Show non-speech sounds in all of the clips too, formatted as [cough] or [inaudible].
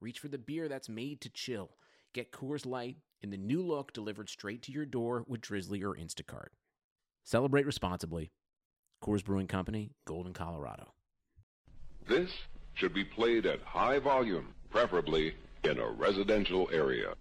reach for the beer that's made to chill. Get Coors Light in the new look delivered straight to your door with Drizzly or Instacart. Celebrate responsibly. Coors Brewing Company, Golden, Colorado. This should be played at high volume, preferably in a residential area.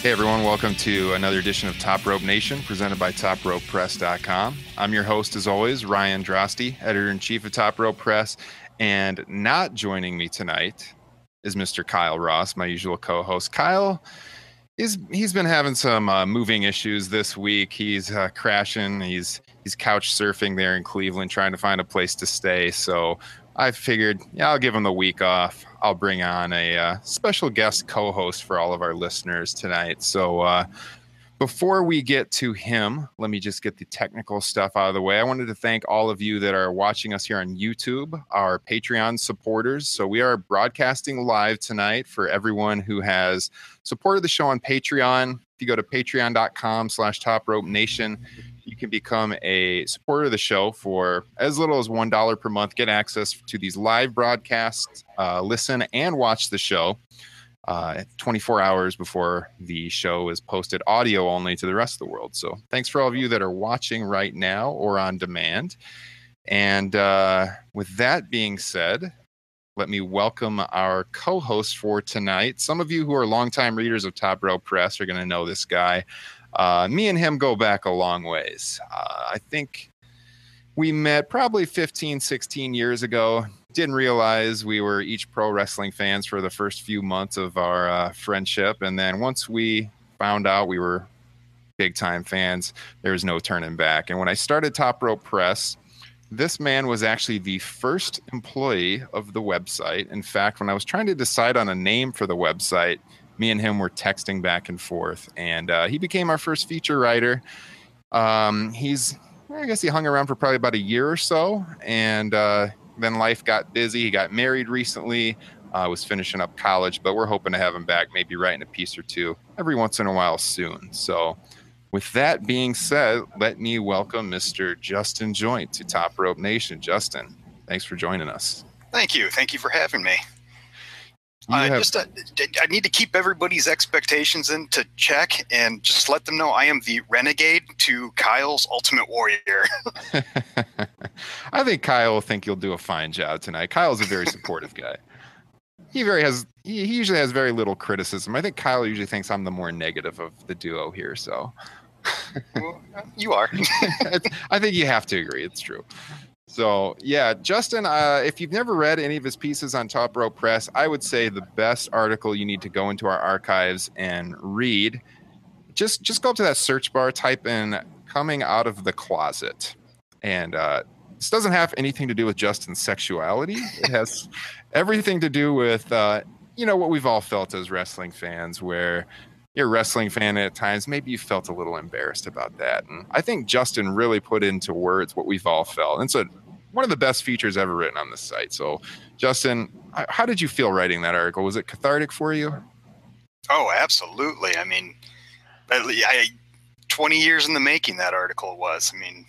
Hey everyone, welcome to another edition of Top Rope Nation presented by TopRopePress.com. I'm your host, as always, Ryan Drosty, editor in chief of Top Rope Press. And not joining me tonight is Mr. Kyle Ross, my usual co host. Kyle is he's been having some uh, moving issues this week. He's uh, crashing, he's he's couch surfing there in Cleveland, trying to find a place to stay. So I figured, yeah, I'll give him the week off. I'll bring on a uh, special guest co host for all of our listeners tonight. So, uh, before we get to him, let me just get the technical stuff out of the way. I wanted to thank all of you that are watching us here on YouTube, our Patreon supporters. So, we are broadcasting live tonight for everyone who has supported the show on Patreon. If you go to patreon.com slash top rope nation, you can become a supporter of the show for as little as $1 per month, get access to these live broadcasts, uh, listen and watch the show uh, 24 hours before the show is posted audio only to the rest of the world. So thanks for all of you that are watching right now or on demand. And uh, with that being said, let me welcome our co-host for tonight. Some of you who are longtime readers of Top Rope Press are going to know this guy. Uh, me and him go back a long ways. Uh, I think we met probably 15, 16 years ago. Didn't realize we were each pro wrestling fans for the first few months of our uh, friendship. And then once we found out we were big time fans, there was no turning back. And when I started Top Rope Press, this man was actually the first employee of the website. In fact, when I was trying to decide on a name for the website, me and him were texting back and forth, and uh, he became our first feature writer. Um, he's, I guess, he hung around for probably about a year or so, and uh, then life got busy. He got married recently. Uh, was finishing up college, but we're hoping to have him back, maybe writing a piece or two every once in a while soon. So, with that being said, let me welcome Mr. Justin Joint to Top Rope Nation. Justin, thanks for joining us. Thank you. Thank you for having me. I have- just uh, I need to keep everybody's expectations into check and just let them know I am the renegade to Kyle's ultimate warrior. [laughs] I think Kyle will think you'll do a fine job tonight. Kyle's a very [laughs] supportive guy. He very has he, he usually has very little criticism. I think Kyle usually thinks I'm the more negative of the duo here, so [laughs] Well, you are. [laughs] I think you have to agree. It's true. So yeah, Justin, uh, if you've never read any of his pieces on Top Rope Press, I would say the best article you need to go into our archives and read. Just just go up to that search bar, type in "coming out of the closet," and uh, this doesn't have anything to do with Justin's sexuality. It has [laughs] everything to do with uh, you know what we've all felt as wrestling fans, where you're a wrestling fan at times, maybe you felt a little embarrassed about that. And I think Justin really put into words what we've all felt. And so one of the best features ever written on this site. So, Justin, how did you feel writing that article? Was it cathartic for you? oh, absolutely. I mean, I, I 20 years in the making that article was. I mean,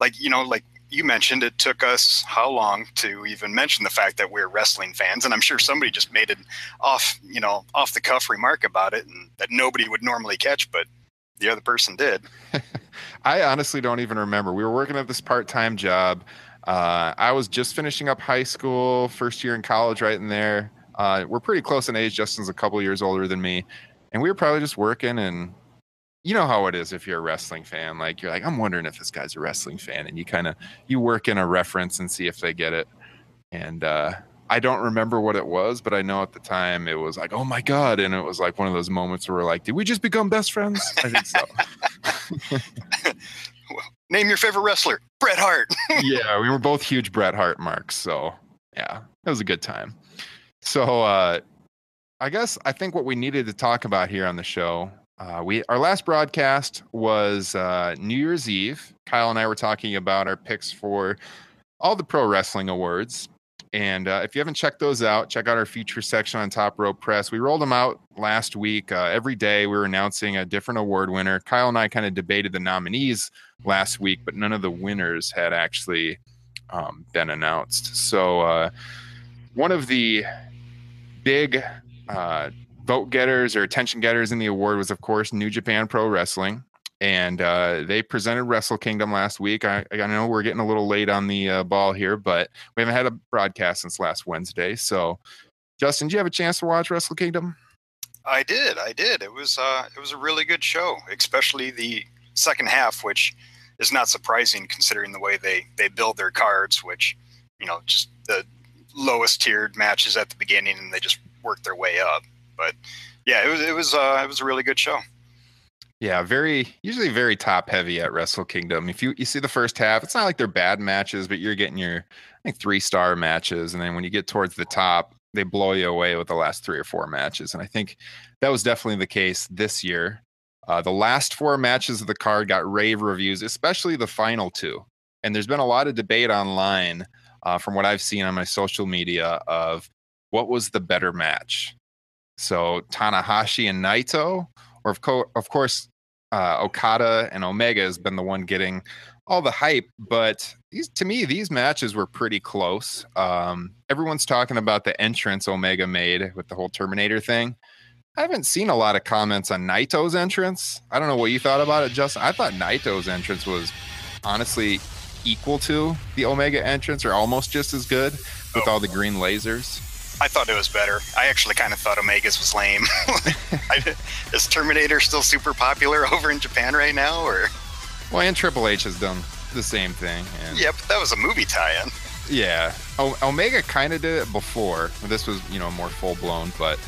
like you know, like you mentioned, it took us how long to even mention the fact that we're wrestling fans, and I'm sure somebody just made an off, you know, off the cuff remark about it, and that nobody would normally catch, but the other person did. [laughs] I honestly don't even remember. We were working at this part time job. Uh, I was just finishing up high school, first year in college, right in there. Uh, we're pretty close in age. Justin's a couple years older than me. And we were probably just working and you know how it is if you're a wrestling fan. Like you're like, I'm wondering if this guy's a wrestling fan, and you kind of you work in a reference and see if they get it. And uh, I don't remember what it was, but I know at the time it was like, oh my god, and it was like one of those moments where we're like, did we just become best friends? I think so. [laughs] Name your favorite wrestler, Bret Hart. [laughs] yeah, we were both huge Bret Hart marks, so yeah, it was a good time. So uh, I guess I think what we needed to talk about here on the show uh, we our last broadcast was uh, New Year's Eve. Kyle and I were talking about our picks for all the pro wrestling awards. And uh, if you haven't checked those out, check out our feature section on Top Rope Press. We rolled them out last week. Uh, every day we were announcing a different award winner. Kyle and I kind of debated the nominees last week, but none of the winners had actually um, been announced. So uh, one of the big uh, vote getters or attention getters in the award was, of course, New Japan Pro Wrestling. And uh, they presented Wrestle Kingdom last week. I, I know we're getting a little late on the uh, ball here, but we haven't had a broadcast since last Wednesday. So, Justin, did you have a chance to watch Wrestle Kingdom? I did. I did. It was uh, it was a really good show, especially the second half, which is not surprising considering the way they they build their cards, which you know just the lowest tiered matches at the beginning, and they just work their way up. But yeah, it was it was uh, it was a really good show. Yeah, very usually very top heavy at Wrestle Kingdom. If you you see the first half, it's not like they're bad matches, but you're getting your I think three star matches, and then when you get towards the top, they blow you away with the last three or four matches. And I think that was definitely the case this year. Uh, the last four matches of the card got rave reviews, especially the final two. And there's been a lot of debate online uh, from what I've seen on my social media of what was the better match. So Tanahashi and Naito, or of, co- of course, uh, Okada and Omega has been the one getting all the hype. But these, to me, these matches were pretty close. Um, everyone's talking about the entrance Omega made with the whole Terminator thing. I haven't seen a lot of comments on Naito's entrance. I don't know what you thought about it, Justin. I thought Naito's entrance was honestly equal to the Omega entrance or almost just as good with oh. all the green lasers. I thought it was better. I actually kind of thought Omega's was lame. [laughs] [laughs] is Terminator still super popular [laughs] over in Japan right now, or? Well, and Triple H has done the same thing. And... Yeah, but that was a movie tie-in. Yeah, o- Omega kind of did it before. This was, you know, more full blown. But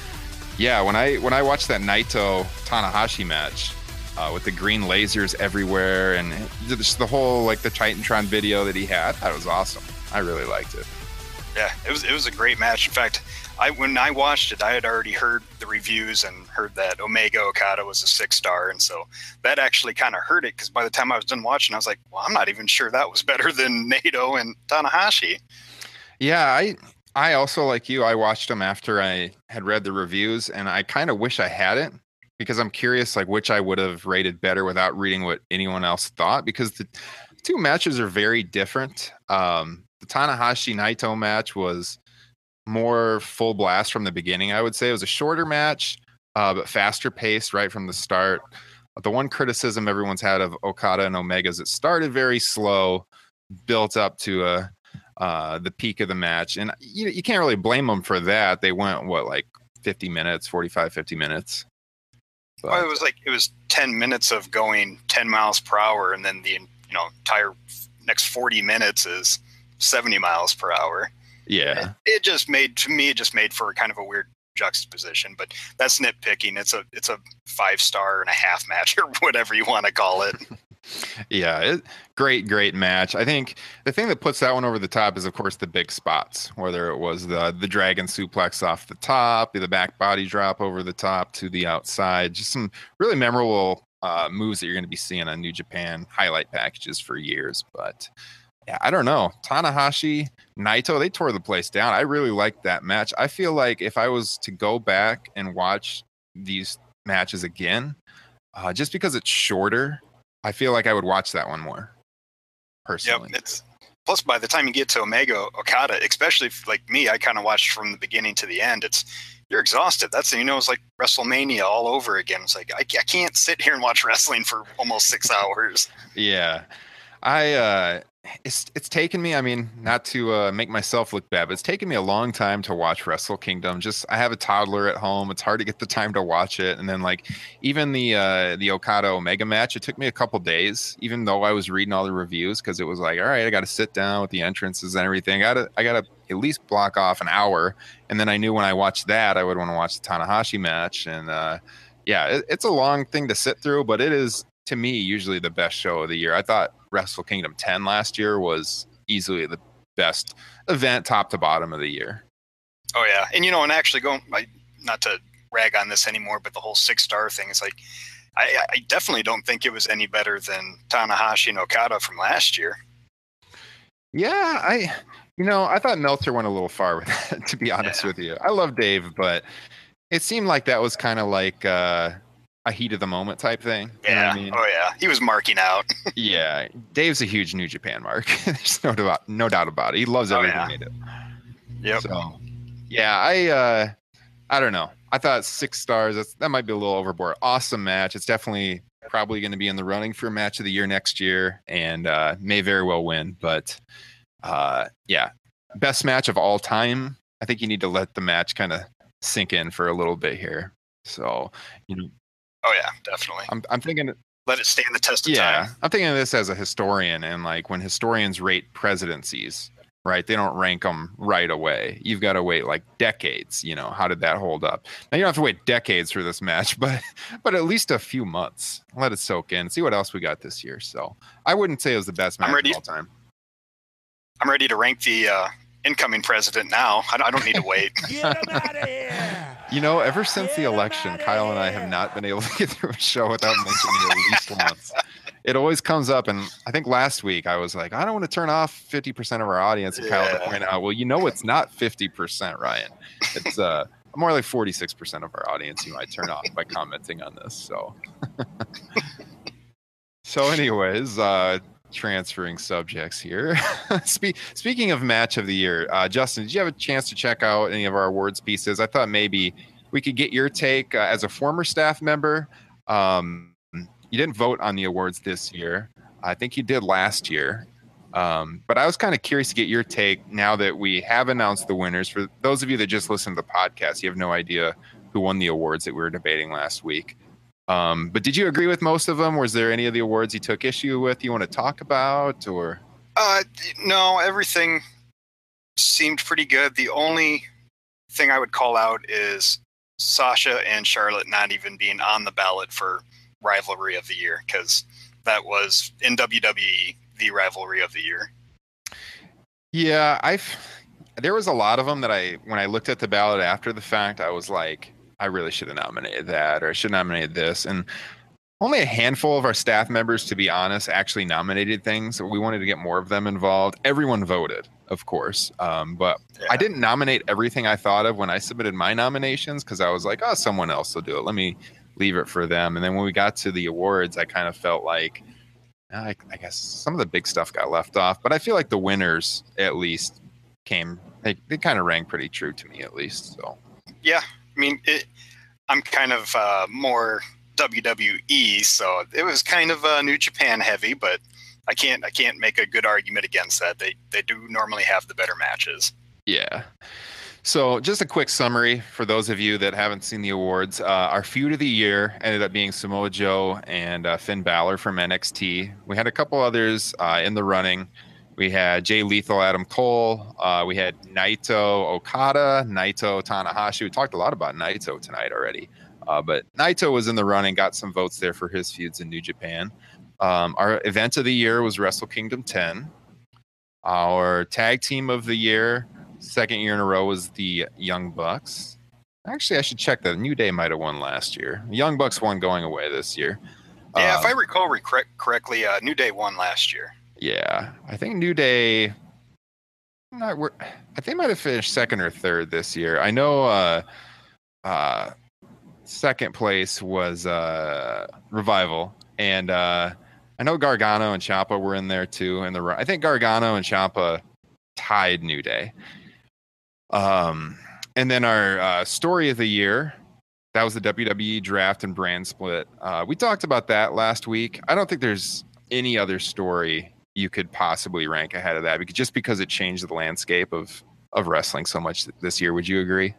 yeah, when I when I watched that Naito Tanahashi match uh, with the green lasers everywhere and just the whole like the Titantron video that he had, that was awesome. I really liked it. Yeah, it was it was a great match. In fact, I when I watched it, I had already heard the reviews and heard that Omega Okada was a six star, and so that actually kind of hurt it because by the time I was done watching, I was like, well, I'm not even sure that was better than [laughs] Naito and Tanahashi. Yeah, I I also like you. I watched them after I had read the reviews, and I kind of wish I hadn't because I'm curious like which I would have rated better without reading what anyone else thought because the two matches are very different. Um, the Tanahashi Naito match was more full blast from the beginning. I would say it was a shorter match, uh, but faster paced right from the start. The one criticism everyone's had of Okada and Omega is it started very slow, built up to a uh, the peak of the match, and you you can't really blame them for that. They went what like 50 minutes, 45, 50 minutes. But, well, it was like it was 10 minutes of going 10 miles per hour, and then the you know entire next 40 minutes is 70 miles per hour. Yeah. It, it just made to me it just made for kind of a weird juxtaposition, but that's nitpicking. It's a it's a five star and a half match [laughs] or whatever you want to call it. [laughs] yeah, it, great, great match. I think the thing that puts that one over the top is, of course, the big spots. Whether it was the the dragon suplex off the top, the back body drop over the top to the outside, just some really memorable uh, moves that you're going to be seeing on New Japan highlight packages for years. But I don't know. Tanahashi, Naito, they tore the place down. I really liked that match. I feel like if I was to go back and watch these matches again, uh, just because it's shorter, I feel like I would watch that one more. Personally, yep, it's plus by the time you get to Omega Okada, especially if, like me, I kind of watched from the beginning to the end. It's you're exhausted. That's you know, it's like WrestleMania all over again. It's like I, I can't sit here and watch [laughs] wrestling for almost six hours. [laughs] Yeah, I uh it's it's taken me. I mean, not to uh, make myself look bad, but it's taken me a long time to watch Wrestle Kingdom. Just I have a toddler at home. It's hard to get the time to watch it. And then like even the uh, the Okada Omega match, it took me a couple days, even though I was reading all the reviews because it was like, all right, I got to sit down with the entrances and everything. I got to I got to at least block off an hour. And then I knew when I watched that, I would want to watch the Tanahashi match. And uh, yeah, it, it's a long thing to sit through, but it is to me usually the best show of the year. I thought Wrestle Kingdom 10 last year was easily the best event top to bottom of the year. Oh yeah, and you know, and actually going, like, not to rag on this anymore, but the whole six star thing is like, I, I definitely don't think it was any better than Tanahashi and Okada from last year. Yeah, I, you know, I thought Meltzer went a little far with [laughs] that. To be honest yeah. with you, I love Dave, but it seemed like that was kind of like uh, a heat of the moment type thing. Yeah. I mean? Oh yeah. He was marking out. [laughs] yeah. Dave's a huge New Japan mark. [laughs] There's no doubt no doubt about it. He loves everything oh, yeah. they do. Yep. So yeah, I uh I don't know. I thought six stars, that's, that might be a little overboard. Awesome match. It's definitely probably going to be in the running for match of the year next year and uh may very well win. But uh yeah. Best match of all time. I think you need to let the match kind of sink in for a little bit here. So, you know, Oh yeah, definitely. I'm I'm thinking let it stand the test of yeah, time. I'm thinking of this as a historian and like when historians rate presidencies, right? They don't rank them right away. You've got to wait like decades, you know, how did that hold up? Now you don't have to wait decades for this match, [laughs] but but at least a few months. Let it soak in. See what else we got this year. So, I wouldn't say it was the best match of all time. I'm ready to rank the uh, incoming president now. I don't need to wait. [laughs] Get him out of here. You know, ever since the election, Kyle and I have not been able to get through a show without mentioning it at least once. It always comes up, and I think last week I was like, I don't want to turn off 50% of our audience, and yeah. Kyle point out, well, you know, it's not 50%, Ryan. It's uh, more like 46% of our audience you might turn off by commenting on this. So, [laughs] so, anyways, uh, transferring subjects here. [laughs] Spe- speaking of match of the year, uh, Justin, did you have a chance to check out any of our awards pieces? I thought maybe we could get your take uh, as a former staff member. Um, you didn't vote on the awards this year. I think you did last year. Um, but I was kind of curious to get your take now that we have announced the winners. For those of you that just listened to the podcast, you have no idea who won the awards that we were debating last week. Um, but did you agree with most of them? Was there any of the awards you took issue with you want to talk about or? Uh, no, everything seemed pretty good. The only thing I would call out is Sasha and Charlotte not even being on the ballot for rivalry of the year because that was in WWE the rivalry of the year. Yeah, I've there was a lot of them that I when I looked at the ballot after the fact, I was like, I really should have nominated that or I should have nominated this. And only a handful of our staff members, to be honest, actually nominated things. We wanted to get more of them involved. Everyone voted, of course. Um, but yeah. I didn't nominate everything I thought of when I submitted my nominations because I was like, oh, someone else will do it. Let me leave it for them. And then when we got to the awards, I kind of felt like, I, I guess some of the big stuff got left off. But I feel like the winners, at least, came, they, they kind of rang pretty true to me, at least. So, yeah, I mean, it, I'm kind of uh, more WWE, so it was kind of uh, New Japan heavy, but I can't I can't make a good argument against that. They they do normally have the better matches. Yeah. So, just a quick summary for those of you that haven't seen the awards. Uh, our feud of the year ended up being Samoa Joe and uh, Finn Balor from NXT. We had a couple others uh, in the running. We had Jay Lethal, Adam Cole. Uh, we had Naito Okada, Naito Tanahashi. We talked a lot about Naito tonight already. Uh, but Naito was in the running, got some votes there for his feuds in New Japan. Um, our event of the year was Wrestle Kingdom 10. Our tag team of the year, second year in a row, was the Young Bucks. Actually, I should check that. New Day might have won last year. Young Bucks won going away this year. Yeah, uh, if I recall correctly, uh, New Day won last year. Yeah, I think New Day. Not, I think might have finished second or third this year. I know. Uh, uh, second place was uh, Revival, and uh, I know Gargano and Ciampa were in there too. In the I think Gargano and Ciampa tied New Day. Um, and then our uh, story of the year that was the WWE draft and brand split. Uh, we talked about that last week. I don't think there's any other story you could possibly rank ahead of that because just because it changed the landscape of of wrestling so much this year. Would you agree?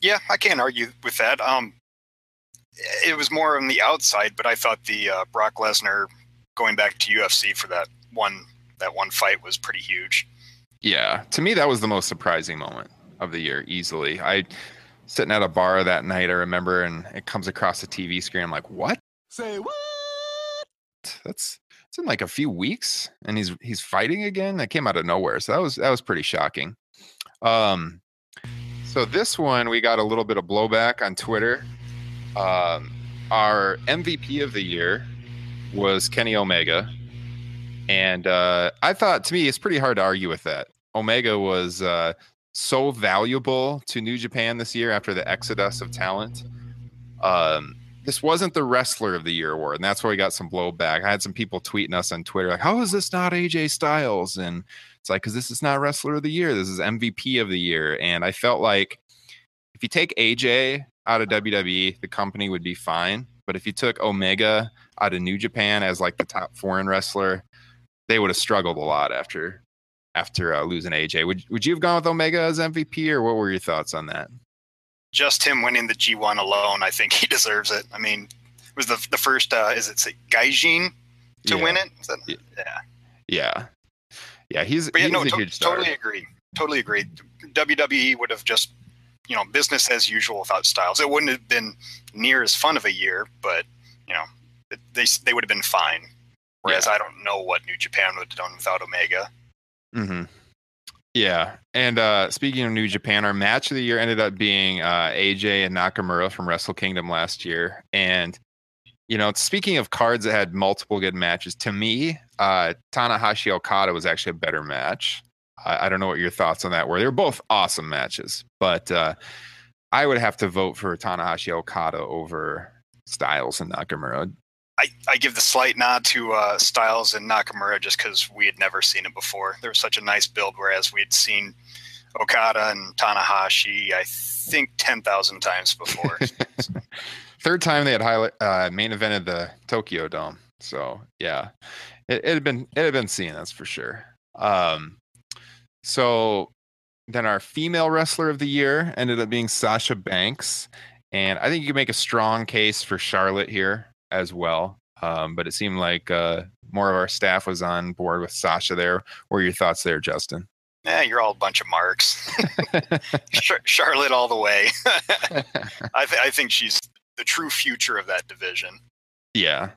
Yeah, I can't argue with that. Um, it was more on the outside, but I thought the uh, Brock Lesnar going back to UFC for that one that one fight was pretty huge. Yeah, to me that was the most surprising moment of the year, easily. I sitting at a bar that night, I remember, and it comes across the TV screen. I'm like, what? Say what? That's in like a few weeks, and he's he's fighting again. That came out of nowhere, so that was that was pretty shocking. Um, so this one we got a little bit of blowback on Twitter. Um, our MVP of the year was Kenny Omega, and uh, I thought to me it's pretty hard to argue with that. Omega was uh, so valuable to New Japan this year after the exodus of talent. Um, this wasn't the wrestler of the year award, and that's why we got some blowback. I had some people tweeting us on Twitter like, "How is this not AJ Styles?" And it's like, because this is not wrestler of the year. This is MVP of the year. And I felt like if you take AJ out of WWE, the company would be fine. But if you took Omega out of New Japan as like the top foreign wrestler, they would have struggled a lot after after uh, losing AJ. Would would you have gone with Omega as MVP, or what were your thoughts on that? Just him winning the G1 alone, I think he [laughs] deserves it. I mean, it was the the first uh, is it say Gaijin to Yeah. win it? that- Yeah. yeah. Yeah, yeah, he's, But yeah, he's no, a to- huge star. totally agree. Totally agree. WWE would have just, you know, business as usual without Styles. It wouldn't have been near as fun of a year, but you know, it- they they would have been fine. Whereas I don't know what New Japan would have done without Omega. hmm Yeah, and uh, speaking of New Japan, our match of the year ended up being uh, AJ and Nakamura from Wrestle Kingdom last year. And you know, speaking of cards that had multiple good matches, to me, uh, Tanahashi Okada was actually a better match. I, I don't know what your thoughts on that were. They were both awesome matches, but uh, I would have to vote for Tanahashi Okada over Styles and Nakamura. I, I give the slight nod to uh, Styles and Nakamura just because we had never seen it before. There was such a nice build, whereas we had seen Okada and Tanahashi, I think, 10,000 times before. [laughs] Third time they had highlight uh, main evented the Tokyo Dome. So yeah, it, it had been it had been seen that's for sure. Um, so then our female wrestler of the year ended up being Sasha Banks, and I think you can make a strong case for Charlotte here as well. Um, but it seemed like uh, more of our staff was on board with Sasha there. What are your thoughts there, Justin? yeah, you're all a bunch of marks. [laughs] Charlotte all the way. [laughs] I, th- I think she's the true future of that division. Yeah.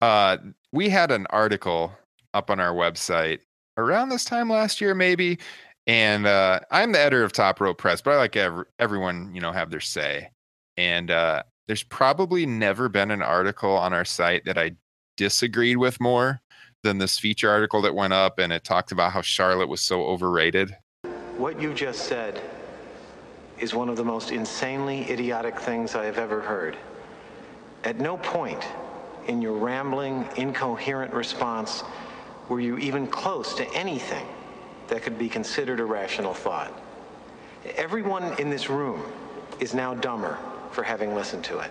Uh, we had an article up on our website around this time last year, maybe. And uh, I'm the editor of Top Rope Press, but I like ev- everyone, you know, have their say. And uh, there's probably never been an article on our site that I disagreed with more than this feature article that went up, and it talked about how Charlotte was so overrated. What you just said is one of the most insanely idiotic things I have ever heard. At no point in your rambling, incoherent response were you even close to anything that could be considered a rational thought. Everyone in this room is now dumber for having listened to it.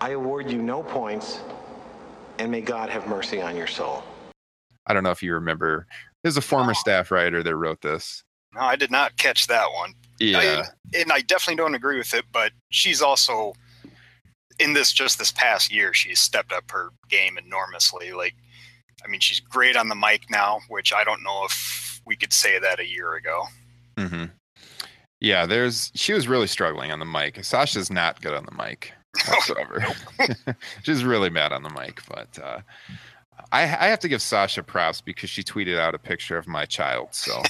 I award you no points, and may God have mercy on your soul. I don't know if you remember. There's a former staff writer that wrote this. No, I did not catch that one. Yeah. and I definitely don't agree with it, but she's also in this just this past year, she's stepped up her game enormously. Like, I mean, she's great on the mic now, which I don't know if we could say that a year ago. hmm Yeah, there's she was really struggling on the mic. Sasha's not good on the mic whatsoever. [laughs] [laughs] She's really mad on the mic, but uh, I, I have to give Sasha props because she tweeted out a picture of my child, so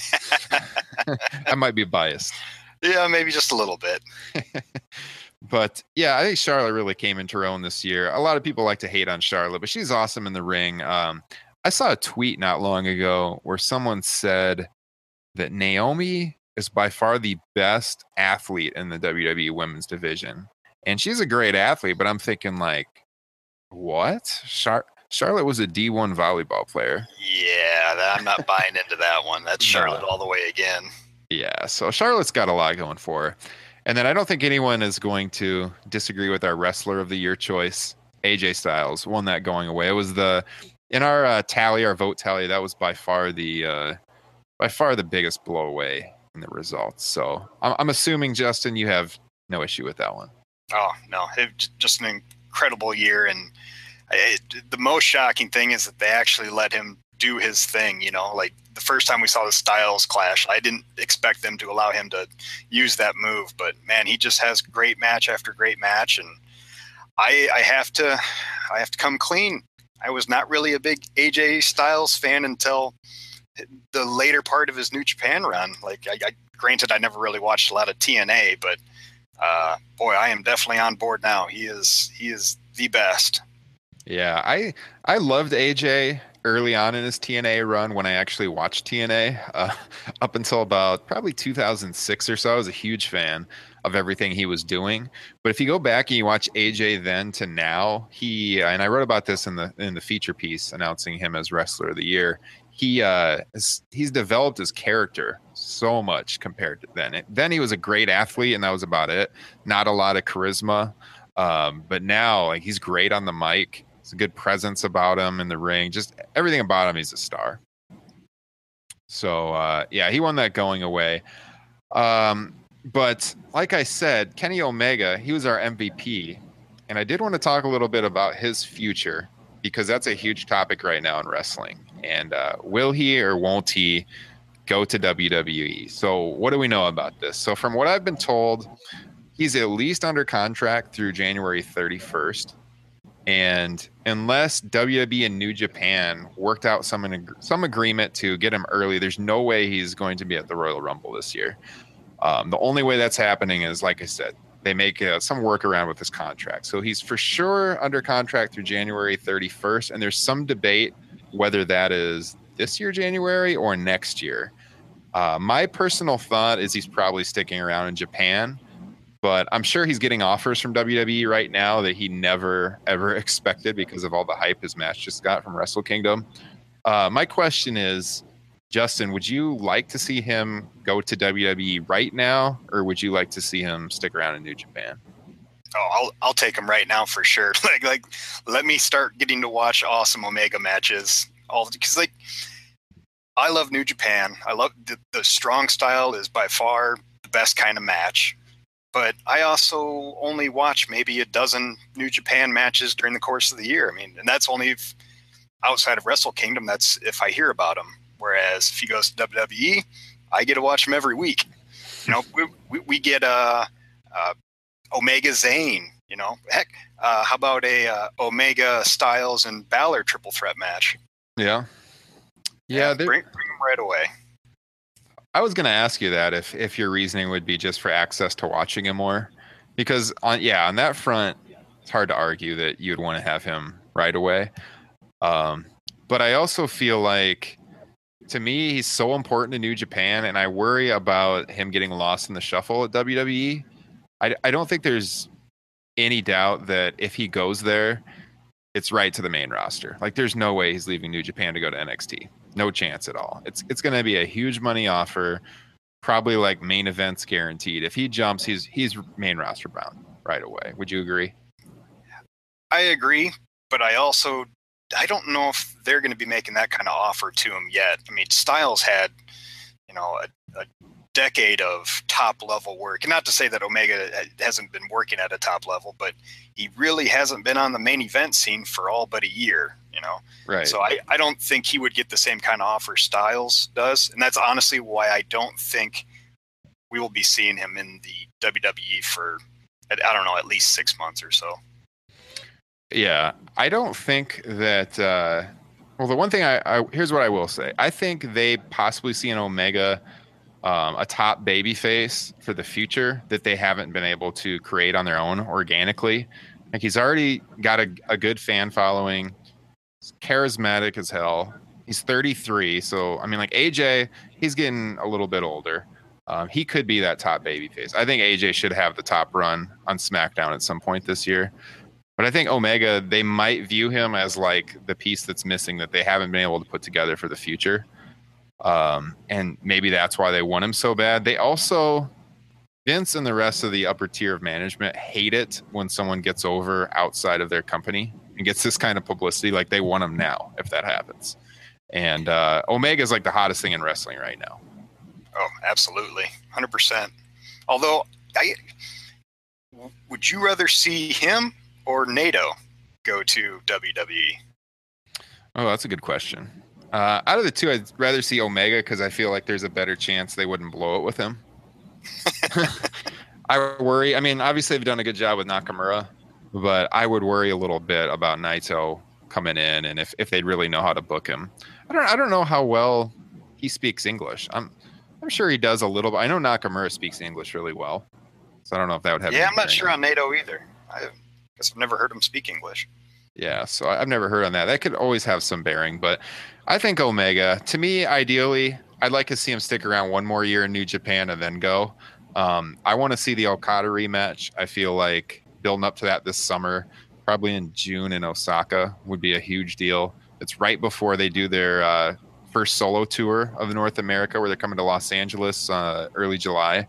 [laughs] I might be biased. Yeah, maybe just a little bit. But yeah, I think Charlotte really came into her own this year. A lot of people like to hate on Charlotte, but she's awesome in the ring. Um, I saw a tweet not long ago where someone said that Naomi is by far the best athlete in the WWE women's division. And she's a great athlete, but I'm thinking like, what? Char- Charlotte was a D1 volleyball player. Yeah, that, I'm not buying into that one. That's [laughs] No. Charlotte all the way again. Yeah, so Charlotte's got a lot going for her. And then I don't think anyone is going to disagree with our wrestler of the year choice. AJ Styles won that going away. It was the in our uh, tally, our vote tally, that was by far the uh, by far the biggest blow away in the results. So I'm, I'm assuming Justin, you have no issue with that one. Oh no, it, just an incredible year, and it, the most shocking thing is that they actually let him do his thing. You know, like the first time we saw the styles clash, I didn't expect them to allow him to use that move, but man, he just has great match after great match, and I, I have to, I have to come clean. I was not really a big AJ Styles fan until the later part of his New Japan run. Like, I, I granted, I never really watched a lot of TNA, but uh, boy, I am definitely on board now. He is, he is the best. Yeah, I I loved AJ early on in his TNA run when I actually watched TNA. Uh, [laughs] up until about probably 2006 or so, I was a huge fan of everything he was doing. But if you go back and you watch AJ then to now, he and I wrote about this in the in the feature piece announcing him as wrestler of the year. He uh, he's developed his character so much compared to then. Then he was a great athlete, and that was about it. Not a lot of charisma. Um, but now, like he's great on the mic it's a good presence about him in the ring. Just everything about him, he's a star. So uh, yeah, he won that going away. Um, but like I said, Kenny Omega, he was our MVP, and I did want to talk a little bit about his future because that's a huge topic right now in wrestling. And uh, will he or won't he go to WWE? So what do we know about this? So from what I've been told, he's at least under contract through January 31st. And unless WWE and New Japan worked out some some agreement to get him early, there's no way he's going to be at the Royal Rumble this year. Um, the only way that's happening is, like I said, they make uh, some workaround with his contract. So he's for sure under contract through January 31st, and there's some debate whether that is this year January or next year. Uh, my personal thought is he's probably sticking around in Japan but I'm sure he's getting offers from WWE right now that he never ever [laughs] expected because of all the hype his match just got from Wrestle Kingdom. Uh, my question is, Justin, would you like to see him go to WWE right now, or would you like to see him stick around in New Japan? Oh, I'll I'll take them right now for sure. [laughs] like like, let me start getting to watch awesome Omega matches. All because like, I love New Japan. I love the, the strong style is by far the best kind of match but I also only watch maybe a dozen New Japan matches during the course of the year. I mean, and that's only if, outside of Wrestle Kingdom. That's if I hear about them. Whereas if he goes to WWE, I get to watch him every week. You know, we, we, we get a, uh, Omega Zayn. You know, heck, uh, how about a uh, Omega Styles and Balor triple threat match? Yeah, yeah, yeah bring, bring him right away. I was going to ask you that if if your reasoning would be just for access to watching him more, because on yeah on that front, it's hard to argue that you'd want to have him right away. Um, but I also feel like to me he's so important to New Japan, and I worry about him getting lost in the shuffle at WWE. I I don't think there's any doubt that if he goes there, it's right to the main roster. Like there's no way he's leaving New Japan to go to NXT. No chance at all. It's it's going to be a huge money offer, probably like main events guaranteed. If he jumps, he's he's main roster bound right away. Would you agree? I agree, but I also I don't know if they're going to be making that kind of offer to him yet. I mean, Styles had, you know, a, a decade of top level work. And not to say that Omega hasn't been working at a top level, but he really hasn't been on the main event scene for all but a year, you know? Right. So I, I don't think he would get the same kind of offer Styles does. And that's honestly why I don't think we will be seeing him in the WWE for, I don't know, at least six months or so. Yeah. I don't think that, uh, well, the one thing I, I here's what I will say. I think they possibly see an Omega um, a top baby face for the future that they haven't been able to create on their own organically. Like he's already got a, a good fan following, he's charismatic as hell. He's 33, so I mean, like AJ, he's getting a little bit older. Um, he could be that top baby face. I think AJ should have the top run on SmackDown at some point this year. But I think Omega, they might view him as like the piece that's missing that they haven't been able to put together for the future. Um, and maybe that's why they want him so bad. They also, Vince and the rest of the upper tier of management hate it when someone gets over outside of their company. and gets this kind of publicity, like they want him now if that happens. And uh, Omega is like the hottest thing in wrestling right now. Oh, absolutely, hundred percent. Although, I would you rather see him or Naito go to WWE? Oh, that's a good question. Uh, out of the two, I'd rather see Omega because I feel like there's a better chance they wouldn't blow it with him. [laughs] I worry. I mean, obviously they've done a good job with Nakamura, but I would worry a little bit about Naito coming in and if, if they'd really know how to book him. I don't I don't know how well he speaks English. I'm I'm sure he does a little bit. I know Nakamura speaks English really well. So I don't know if that would have Yeah, I'm not sure on Naito either. I guess I've never heard him speak English. Yeah, so I've never heard on that. That could always have some bearing, but I think Omega, to me, ideally, I'd like to see him stick around one more year in New Japan and then go. Um, I want to see the Okada rematch. I feel like building up to that this summer, probably in June in Osaka, would be a huge deal. It's right before they do their uh, first solo tour of North America, where they're coming to Los Angeles uh, early July,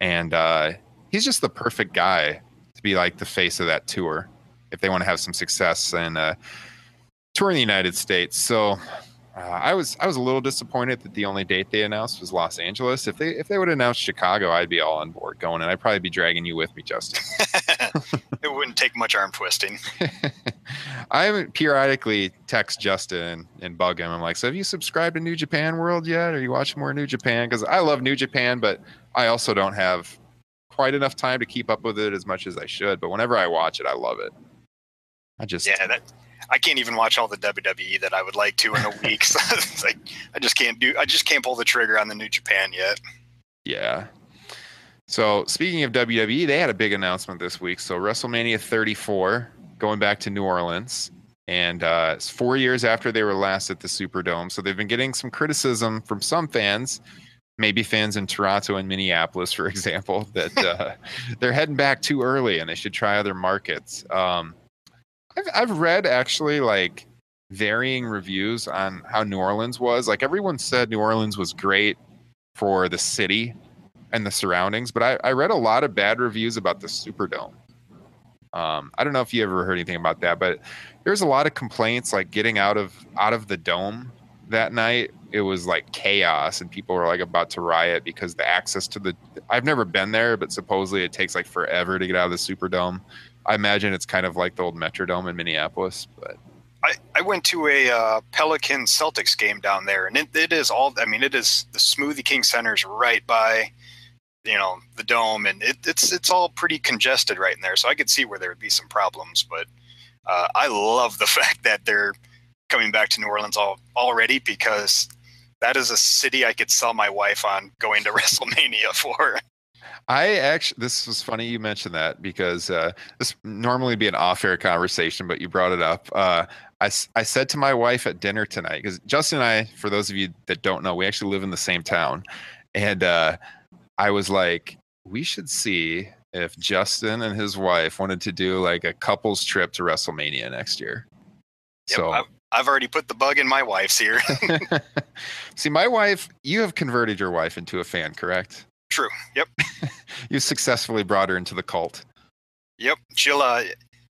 and uh, he's just the perfect guy to be like the face of that tour if they want to have some success and tour in the United States. So uh, I was I was a little disappointed that the only date they announced was Los Angeles. If they if they would announce Chicago, I'd be all on board going, and I'd probably be dragging you with me, Justin. [laughs] [laughs] it wouldn't take much arm twisting. [laughs] I periodically text Justin and bug him. I'm like, so have you subscribed to New Japan World yet? Are you watching more New Japan? Because I love New Japan, but I also don't have quite enough time to keep up with it as much as I should. But whenever I watch it, I love it. I just yeah, that I can't even watch all the WWE that I would like to in a week. [laughs] so it's like I just can't do. I just can't pull the trigger on the New Japan yet. Yeah. So speaking of WWE, they had a big announcement this week. So WrestleMania 34 going back to New Orleans, and uh, it's four years after they were last at the Superdome. So they've been getting some criticism from some fans, maybe fans in Toronto and Minneapolis, for [laughs] example, that uh, [laughs] they're heading back too early and they should try other markets. Um, I've, I've read actually like varying reviews on how New Orleans was. Like everyone said New Orleans was great for the city and the surroundings, but I, I read a lot of bad reviews about the Superdome. Um, I don't know if you ever heard anything about that, but there's a lot of complaints like getting out of out of the dome that night. It was like chaos, and people were like about to riot because the access to the. I've never been there, but supposedly it takes like forever to get out of the Superdome. I imagine it's kind of like the old Metrodome in Minneapolis, but I, I went to a uh, Pelican Celtics game down there, and it, it is all. I mean, it is the Smoothie King Center's right by, you know, the dome, and it, it's it's all pretty congested right in there. So I could see where there would be some problems, but uh, I love the [laughs] fact that they're coming back to New Orleans all, already because that is a city I could sell my wife on going to [laughs] WrestleMania for. I actually, this was funny you mentioned that because uh, this normally be an off-air conversation, but you brought it up. Uh, I, I said to my wife at dinner tonight because Justin and I, for those of you that don't know, we actually live in the same town, and uh, I was like, we should see if Justin and his wife wanted to do like a couples trip to WrestleMania next year. Yep, so I've, I've already put the bug in my wife's ear. [laughs] see, my wife, you have converted your wife into a fan, correct? True. Yep. [laughs] you successfully brought her into the cult. Yep. She'll uh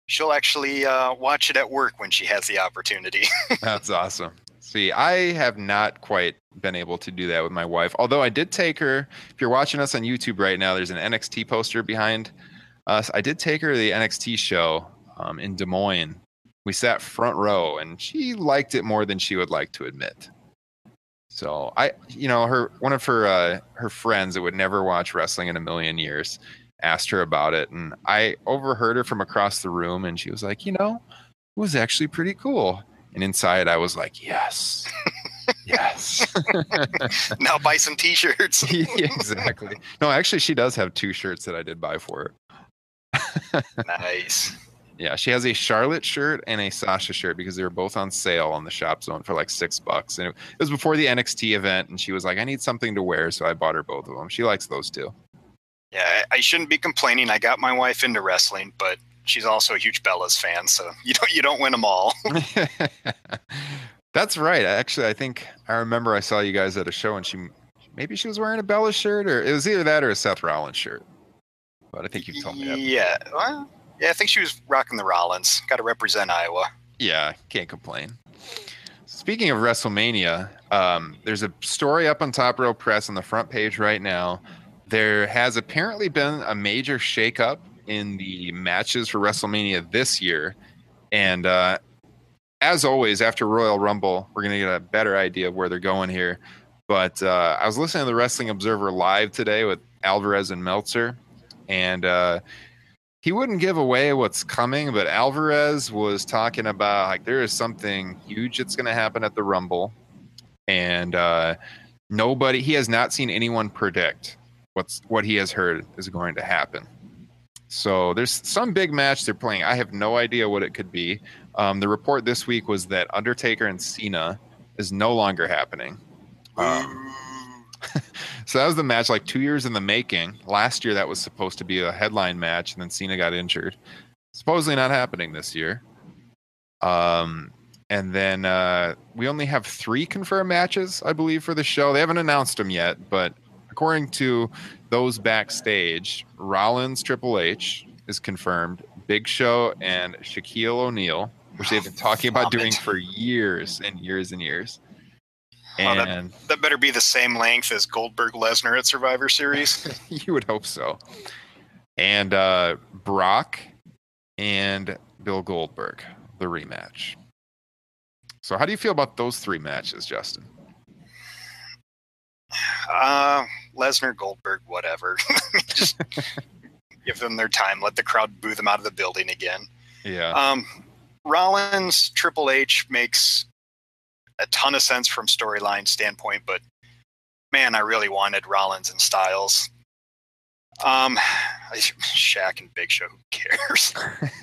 she'll actually uh watch it at work when she has the opportunity. [laughs] That's awesome. See, I have not quite been able to do that with my wife. Although I did take her, if you're watching us on YouTube right now, there's an NXT poster behind us. I did take her to the NXT show um, in Des Moines. We sat front row and she liked it more than she would like to admit. So I, you know, her one of her uh, her friends that would never watch wrestling in a million years asked her about it, and I overheard her from across the room, and she was like, you know, it was actually pretty cool. And inside, I was like, yes, [laughs] yes. [laughs] now buy some T-shirts. [laughs] yeah, exactly. No, actually, she does have two shirts that I did buy for her. nice. Yeah, she has a Charlotte shirt and a Sasha shirt because they were both on sale on the shop zone for like six bucks. And it was before the NXT event, and she was like, "I need something to wear," so I bought her both of them. She likes those too. Yeah, I shouldn't be complaining. I got my wife into wrestling, but she's also a huge Bellas fan, so [laughs] you don't you don't win them all. [laughs] [laughs] That's right. Actually, I think I remember I saw you guys at a show, and she maybe she was wearing a Bella shirt, or it was either that or a Seth Rollins shirt. But I think you've told me that. Yeah. Well, Yeah, I think she was rocking the Rollins. Got to represent Iowa. Yeah, can't complain. Speaking of WrestleMania, um, there's a story up on Top Rope Press on the front page right now. There has apparently been a major shakeup in the matches for WrestleMania this year. And uh, as always, after Royal Rumble, we're going to get a better idea of where they're going here. But uh, I was listening to the Wrestling Observer live today with Alvarez and Meltzer, and uh, he wouldn't give away what's coming, but Alvarez was talking about like there is something huge that's going to happen at the Rumble, and uh, nobody he has not seen anyone predict what's what he has heard is going to happen. So there's some big match they're playing. I have no idea what it could be. Um, the report this week was that Undertaker and Cena is no longer happening. Um, so that was the match like two years in the making. Last year that was supposed to be a headline match, and then Cena got injured. Supposedly not happening this year. Um, and then uh, we only have three confirmed matches, I believe, for the show. They haven't announced them yet, but according to those backstage, Rollins Triple H is confirmed. Big Show and Shaquille O'Neal, which they've been [laughs] talking about doing for years and years and years. Wow, that- That better be the same length as Goldberg Lesnar at Survivor Series. [laughs] you would hope so. And uh, Brock and Bill Goldberg, the rematch. So, how do you feel about those three matches, Justin? uh, Lesnar, Goldberg, whatever. [laughs] Just [laughs] give them their time. Let the crowd boo them out of the building again. Yeah. Um, Rollins, Triple H makes a ton of sense from storyline standpoint, but man, I really wanted Rollins and Styles. Um, [sighs] Shaq and Big Show, who cares? [laughs]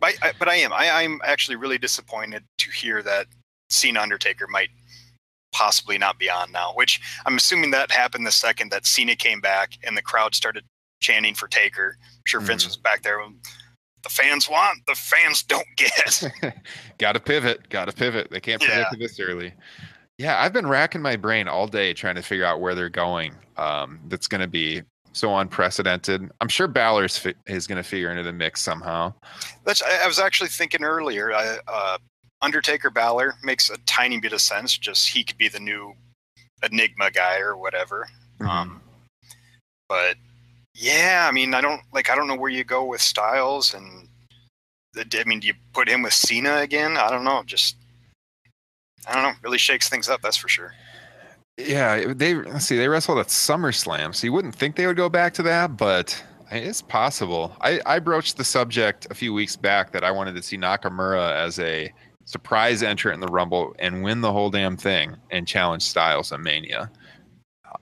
but, I, but I am. I, I'm actually really disappointed to hear that Cena Undertaker might possibly not be on now, which I'm assuming that happened the second that Cena came back and the crowd started chanting for Taker. I'm sure Vince Mhm. was back there. The fans want, the fans don't get. [laughs] got to pivot. Got to pivot. They can't Yeah. predict it this early. Yeah, I've been racking my brain all day trying to figure out where they're going. Um, that's going to be so unprecedented. I'm sure Balor's fi- is going to figure into the mix somehow. That's I, I was actually thinking earlier. I, uh, Undertaker Balor makes a tiny bit of sense. Just he could be the new Enigma guy or whatever. Mm-hmm. Um, but yeah, I mean, I don't like. I don't know where you go with Styles, and the, I mean, do you put him with Cena again? I don't know. Just I don't know. Really shakes things up. That's for sure. Yeah, they let's see. They wrestled at SummerSlam, so you wouldn't think they would go back to that, but it's possible. I, I broached the subject a few weeks back that I wanted to see Nakamura as a surprise entrant in the Rumble and win the whole damn thing and challenge Styles at Mania.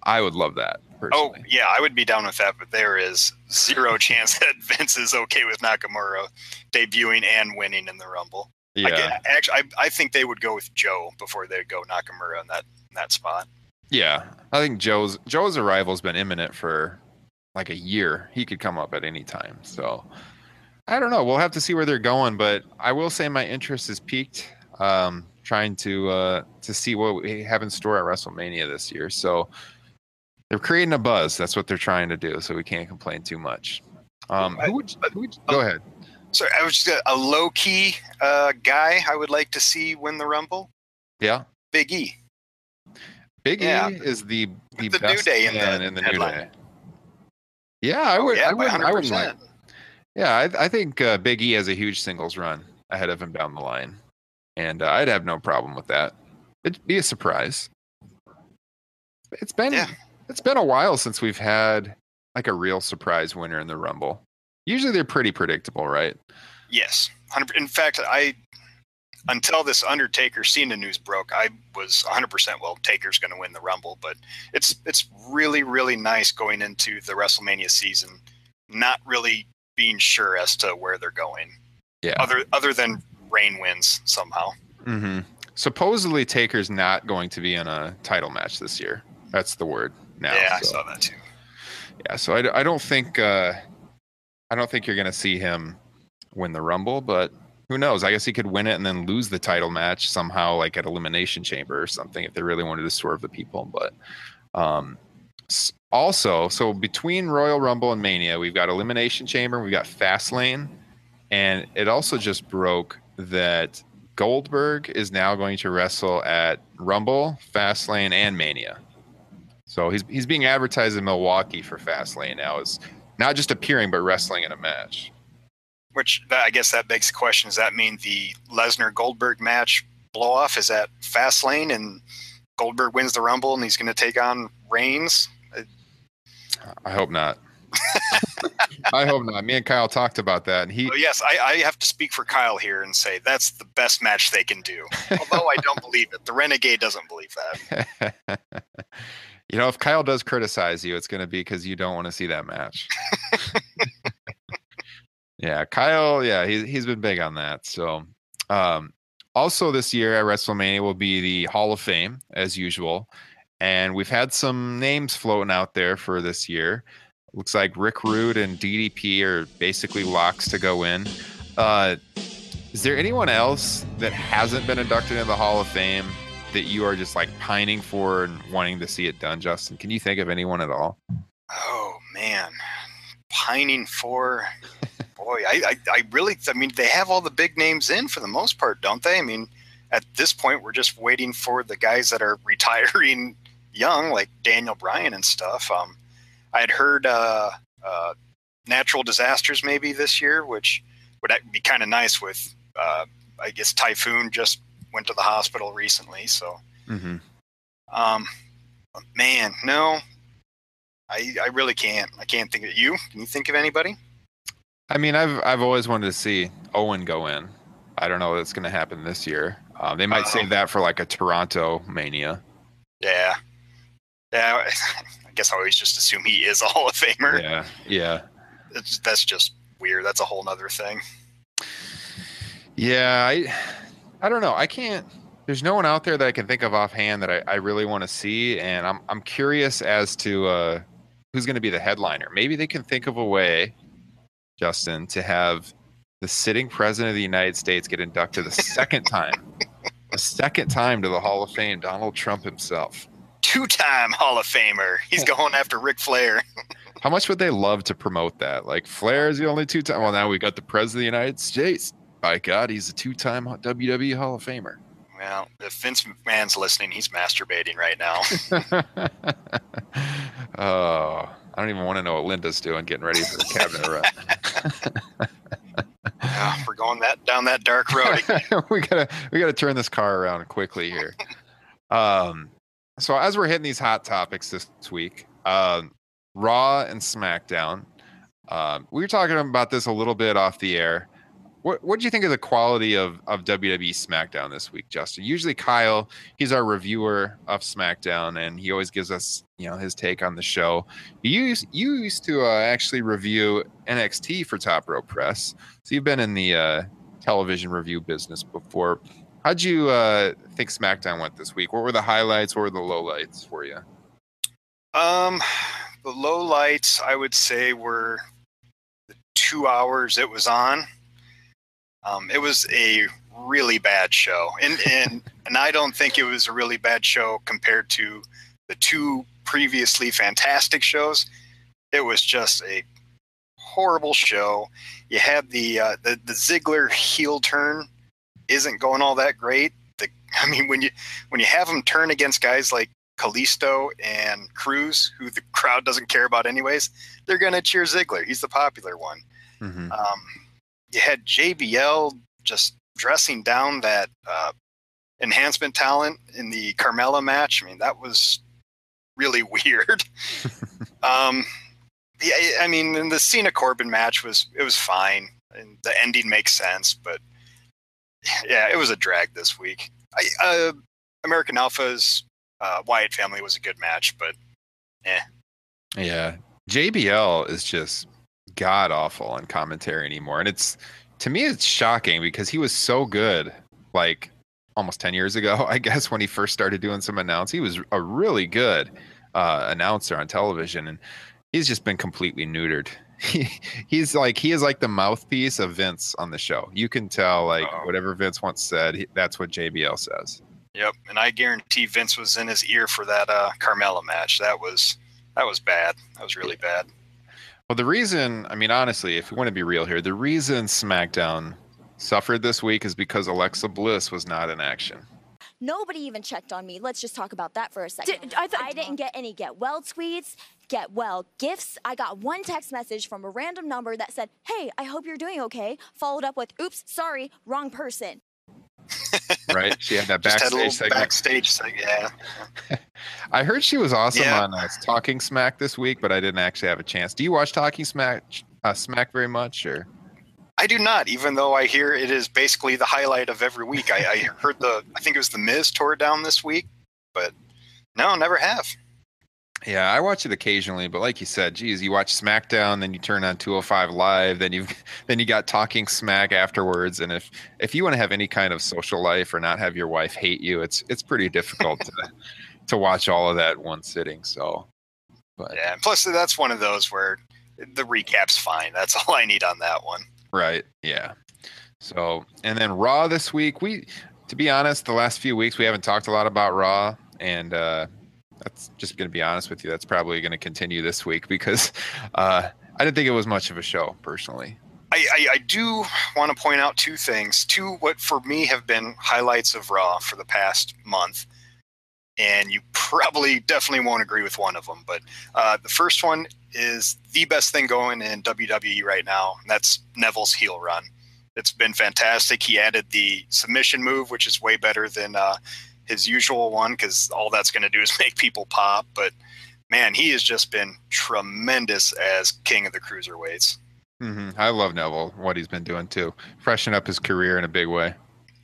I would love that Oh yeah, I would be down with that, but there is zero [laughs] chance that Vince is okay with Nakamura debuting and winning in the Rumble. yeah, I actually, I, I think they would go with Joe before they go Nakamura in that in that spot. yeah. I think Joe's Joe's arrival's been imminent for like a year. He could come up at any time. So I don't know. We'll have to see where they're going, but I will say my interest is peaked. Um, trying to uh, to see what we have in store at WrestleMania this year. So they're creating a buzz. That's what they're trying to do. So we can't complain too much. Um, who would, who would go ahead? So I was just a, a low key uh, guy I would like to see win the Rumble. Yeah, Big E. Big Yeah. E is the the, The New best Day in the in the New. Day. Yeah, I would. Oh, yeah, I would. I would like 100%. Yeah, I, I think uh, Big E has a huge singles run ahead of him down the line, and uh, I'd have no problem with that. It'd be a surprise. It's been Yeah. It's been a while since we've had like a real surprise winner in the Rumble. Usually they're pretty predictable, right? Yes, in fact, I until this Undertaker Cena news broke, I was 100% well Taker's going to win the Rumble, but it's it's really really nice going into the WrestleMania season not really being sure as to where they're going. Yeah. Other other than Reigns wins somehow. Mm-hmm. Supposedly Taker's not going to be in a title match this year. That's the word now. yeah, I saw that too. Yeah, so I, I don't think uh, I don't think you're going to see him win the Rumble, but who knows? I guess he could win it and then lose the title match somehow, like at Elimination Chamber or something, if they really wanted to swerve the people. But um, also, so between Royal Rumble and Mania, we've got Elimination Chamber, we've got Fastlane, And it also just broke that Goldberg is now going to wrestle at Rumble, Fastlane, and Mania. So he's he's being advertised in Milwaukee for Fastlane now as not just appearing but wrestling in a match. Which that, I guess that begs the question: Does that mean the Lesnar Goldberg match blow off is at Fastlane and Goldberg wins the Rumble and he's going to take on Reigns? I hope not. I hope not. Me and Kyle talked about that, and he. Oh, yes, I, I have to speak for Kyle here and say that's the best match they can do. [laughs] Although I don't believe it, the Renegade doesn't believe that. [laughs] you know, if Kyle does criticize you, it's going to be because you don't want to see that match. [laughs] yeah, Kyle. Yeah, he's he's been big on that. So, um, also this year at WrestleMania will be the Hall of Fame as usual, and we've had some names floating out there for this year. Looks like Rick Rude and DDP are basically locks to go in. Uh, is there anyone else that hasn't been inducted into the Hall of Fame that you are just like pining for and wanting to see it done, Justin? Can you think of anyone at all? Oh man, pining for. [laughs] Boy, I, I, I really, I mean, they have all the big names in for the most part, don't they? I mean, at this point, we're just waiting for the guys that are [laughs] retiring young, like Daniel Bryan and stuff. Um, I had heard uh, uh, natural disasters maybe this year, which would be kind of nice. With uh, I guess typhoon just went to the hospital recently, so. Mm-hmm. Um, man, no, I I really can't. I can't think of you. Can you think of anybody? I mean, I've I've always wanted to see Owen go in. I don't know if it's going to happen this year. Um, they might save that for like a Toronto Mania. Yeah, yeah. [laughs] I guess I always just assume he is a Hall of Famer. Yeah, yeah. It's, that's just weird. That's a whole other thing. Yeah, I, I don't know. I can't. There's no one out there that I can think of offhand that I, I really want to see, and I'm I'm curious as to uh, who's going to be the headliner. Maybe they can think of a way, Justin, to have the sitting president of the United States get inducted the second [laughs] time, a second time to the Hall of Fame, Donald Trump himself two-time Hall of Famer. He's [laughs] going after Ric Flair. How much would they love to promote that? Like Flair is the only two-time. Well, now we got the president of the United States. By God, he's a two-time WWE Hall of Famer. Well, if Vince McMahon's listening, he's masturbating right now. [laughs] oh, I don't even want to know what Linda's doing, getting ready for the cabinet run. [laughs] yeah, we're going that down that dark road. [laughs] we gotta we gotta turn this car around quickly here. Um, so as we're hitting these hot topics this week, uh, Raw and SmackDown. Um, we were talking about this a little bit off the air. What what do you think of the quality of of WWE SmackDown this week, Justin? Usually Kyle, he's our reviewer of SmackDown, and he always gives us you know his take on the show. You used you used to uh, actually review NXT for Top Rope Press, so you've been in the uh, television review business before. How'd you uh, think SmackDown went this week? What were the highlights? What were the lowlights for you? Um, the lowlights I would say were the two hours it was on. Um, it was a really bad show, and and [laughs] and I don't think it was a really bad show compared to the two previously fantastic shows. It was just a horrible show. You had the uh, the the Ziggler heel turn isn't going all that great. The, [laughs] I mean, when you when you have them turn against guys like Kalisto and Cruz, who the crowd doesn't care about anyways, they're going to cheer Ziggler. He's the popular one. Mm-hmm. Um, you had JBL just dressing down that uh, enhancement talent in the Carmella match. I mean, that was really [laughs] weird. [laughs] um, yeah, I mean, the Cena Corbin match was it was fine, and the ending makes sense, but yeah, it was a drag this week. I, uh, American Alpha's uh, Wyatt family was a good match, but eh. Yeah, JBL is just god awful on commentary anymore, and it's to me it's shocking because he was so good like almost 10 years ago [laughs] i guess when he first started doing some announcing he was a really good uh, announcer on television and he's just been completely neutered [laughs] he, he's like he is like the mouthpiece of Vince on the show. You can tell like oh. whatever Vince once said, he, that's what JBL says. Yep, and I guarantee Vince was in his ear for that uh, Carmella match. That was that was bad. That was really bad. Well, the reason, I mean, honestly, if we want to be real here, the reason SmackDown suffered this week is because Alexa Bliss was not in action. Nobody even checked on me. Let's just talk about that for a second. Did- I thought- I didn't get any get well tweets, get well gifts. I got one text message from a random number that said, Hey, I hope you're doing okay. Followed up with, Oops, sorry, wrong person. Right? She had that had backstage little segment. backstage segment. Yeah. [laughs] I heard she was awesome Yeah. on uh, Talking Smack this week, but I didn't actually have a chance. Do you watch Talking Smack uh, Smack very much, or? I do not, even though I hear it is basically the highlight of every week. I, I heard the, I think it was the Miz tore down this week, but no, never have. Yeah, I watch it occasionally, but like you said, geez, you watch SmackDown, then you turn on 205 Live, then you've [laughs] then you got Talking Smack afterwards, and if if you want to have any kind of social life or not have your wife hate you, it's it's pretty difficult to [laughs] to watch all of that one sitting. So, but Yeah. Plus, that's one of those where the recap's fine. That's [laughs] all I need on that one. Right. Yeah. So, and then Raw this week, we, to be honest, the last few weeks we haven't talked a lot about Raw, and uh, that's just going to be honest with you. That's probably going to continue this week because uh, I didn't think it was much of a show personally. I, I, I do want to point out two things. Two, what for me have been highlights of Raw for the past month. And you probably definitely won't agree with one of them. But uh, the first one is the best thing going in WWE right now. And that's Neville's heel run. It's been fantastic. He added the submission move, which is way better than uh, his usual one because all that's going to do is [laughs] make people pop. But man, he has just been tremendous as king of the cruiserweights. hmm I love Neville, what he's been doing too, freshen up his career in a big way.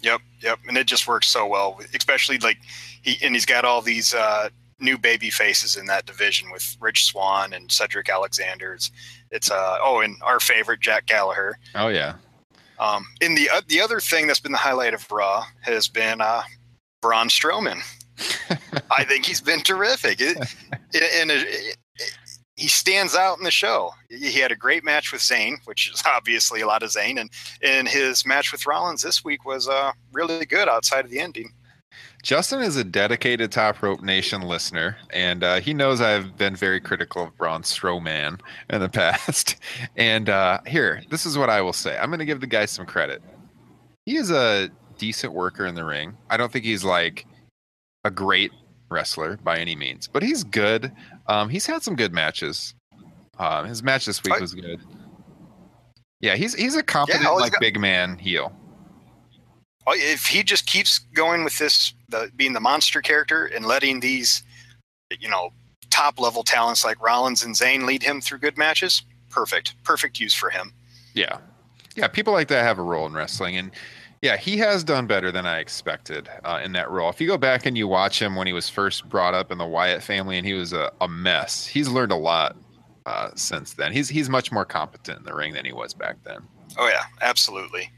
Yep, yep, and it just works so well, especially like he and he's got all these uh, new baby faces in that division with Rich Swann and Cedric Alexander. It's, it's uh oh, and our favorite Jack Gallagher. Oh yeah, Um, in the uh, the other thing that's been the highlight of Raw has been uh, Braun Strowman. [laughs] I think he's been terrific. It, it, and it, it, he stands out in the show. He had a great match with Zayn, which is obviously a lot of Zayn, and and his match with Rollins this week was uh, really good outside of the ending. Justin is a dedicated Top Rope Nation listener, and uh, he knows I've been very critical of Braun Strowman in the [laughs] past. And uh, here, this is what I will say: I'm going to give the guy some credit. He is a decent worker in the ring. I don't think he's like a great wrestler by any means, but he's good. Um, he's had some good matches. Um, his match this week I- was good. Yeah, he's he's a competent he's like got- big man heel. Oh, If he just keeps going with this, the, being the monster character and letting these, you know, top level talents like Rollins and Zayn lead him through good matches, perfect, perfect use for him. Yeah. Yeah, people like that have a role in wrestling. And yeah, he has done better than I expected uh, in that role. If you go back and you watch him when he was first brought up in the Wyatt family and he was a, a mess, he's learned a lot uh, since then. He's, he's much more competent in the ring than he was back then. Oh yeah, absolutely.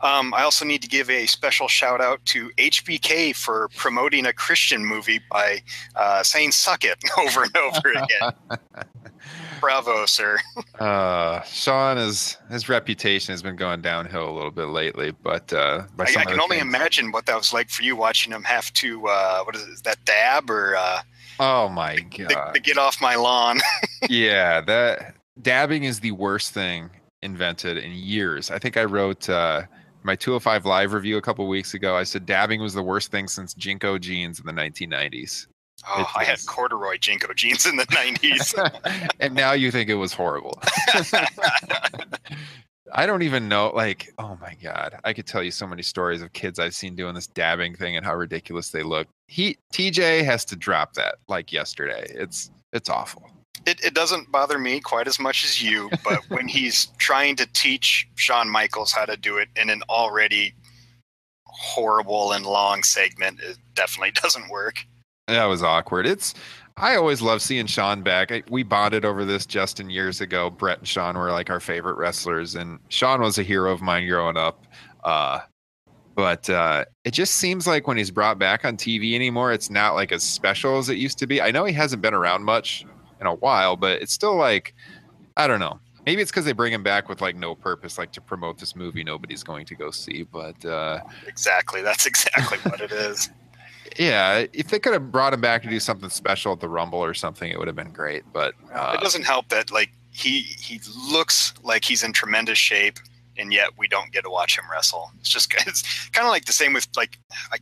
Um, I also need to give a special shout out to HBK for promoting a Christian movie by uh, saying "suck it" [laughs] over and over again. [laughs] Bravo, sir. [laughs] Uh, Shawn is his reputation has been going downhill a little bit lately, but uh, I, I can only things- imagine what that was like for you watching him have to uh, what is it, is that dab or uh, Oh my god! the get off my lawn. [laughs] yeah, that dabbing is the worst thing invented in years. I think I wrote uh, my 205 live review a couple weeks ago. I said dabbing was the worst thing since JNCO jeans in the 1990s. Oh, It I had corduroy JNCO jeans in the [laughs] nineties. [laughs] and now you think it was horrible. [laughs] I don't even know. Like, oh my god, I could tell you so many stories of kids I've seen doing this dabbing thing and how ridiculous they look. He TJ has to drop that like yesterday. It's it's awful. it, it doesn't bother me quite as much as you, but when he's trying to teach Shawn Michaels how to do it in an already horrible and long segment, it definitely doesn't work. That was awkward. It's I always love seeing Shawn back. I, we bonded over this Justin years ago. Bret and Shawn were like our favorite wrestlers, and Shawn was a hero of mine growing up. Uh, but uh, it just seems like when he's brought back on TV anymore, it's not like as special as it used to be. I know he hasn't been around much in a while, but it's still like I don't know. Maybe it's because they bring him back with like no purpose, like to promote this movie nobody's going to go see. But uh, Exactly. That's exactly what it is. Yeah, if they could have brought him back to do something special at the Rumble or something, it would have been great. But uh, it doesn't help that like he he looks like he's in tremendous shape, and yet we don't get to watch him wrestle. It's just [laughs] it's kind of like the same with like I,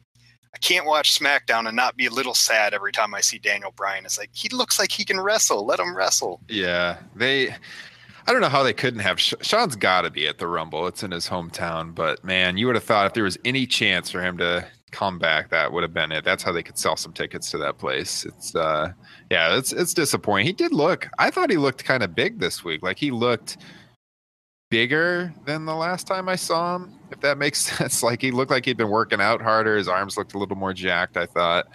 I can't watch SmackDown and not be a little sad every time I see Daniel Bryan. It's like he looks like he can wrestle. Let him wrestle. Yeah, they. I don't know how they couldn't have. Shawn's got to be at the Rumble. It's in his hometown, but man, you would have thought if there was any chance for him to come back, that would have been it. That's how they could sell some tickets to that place. It's uh, yeah, it's it's disappointing. He did look. I thought he looked kind of big this week. Like he looked bigger than the last time I saw him. If that makes [laughs] sense. Like he looked like he'd been working out harder. His arms looked a little more jacked. I thought,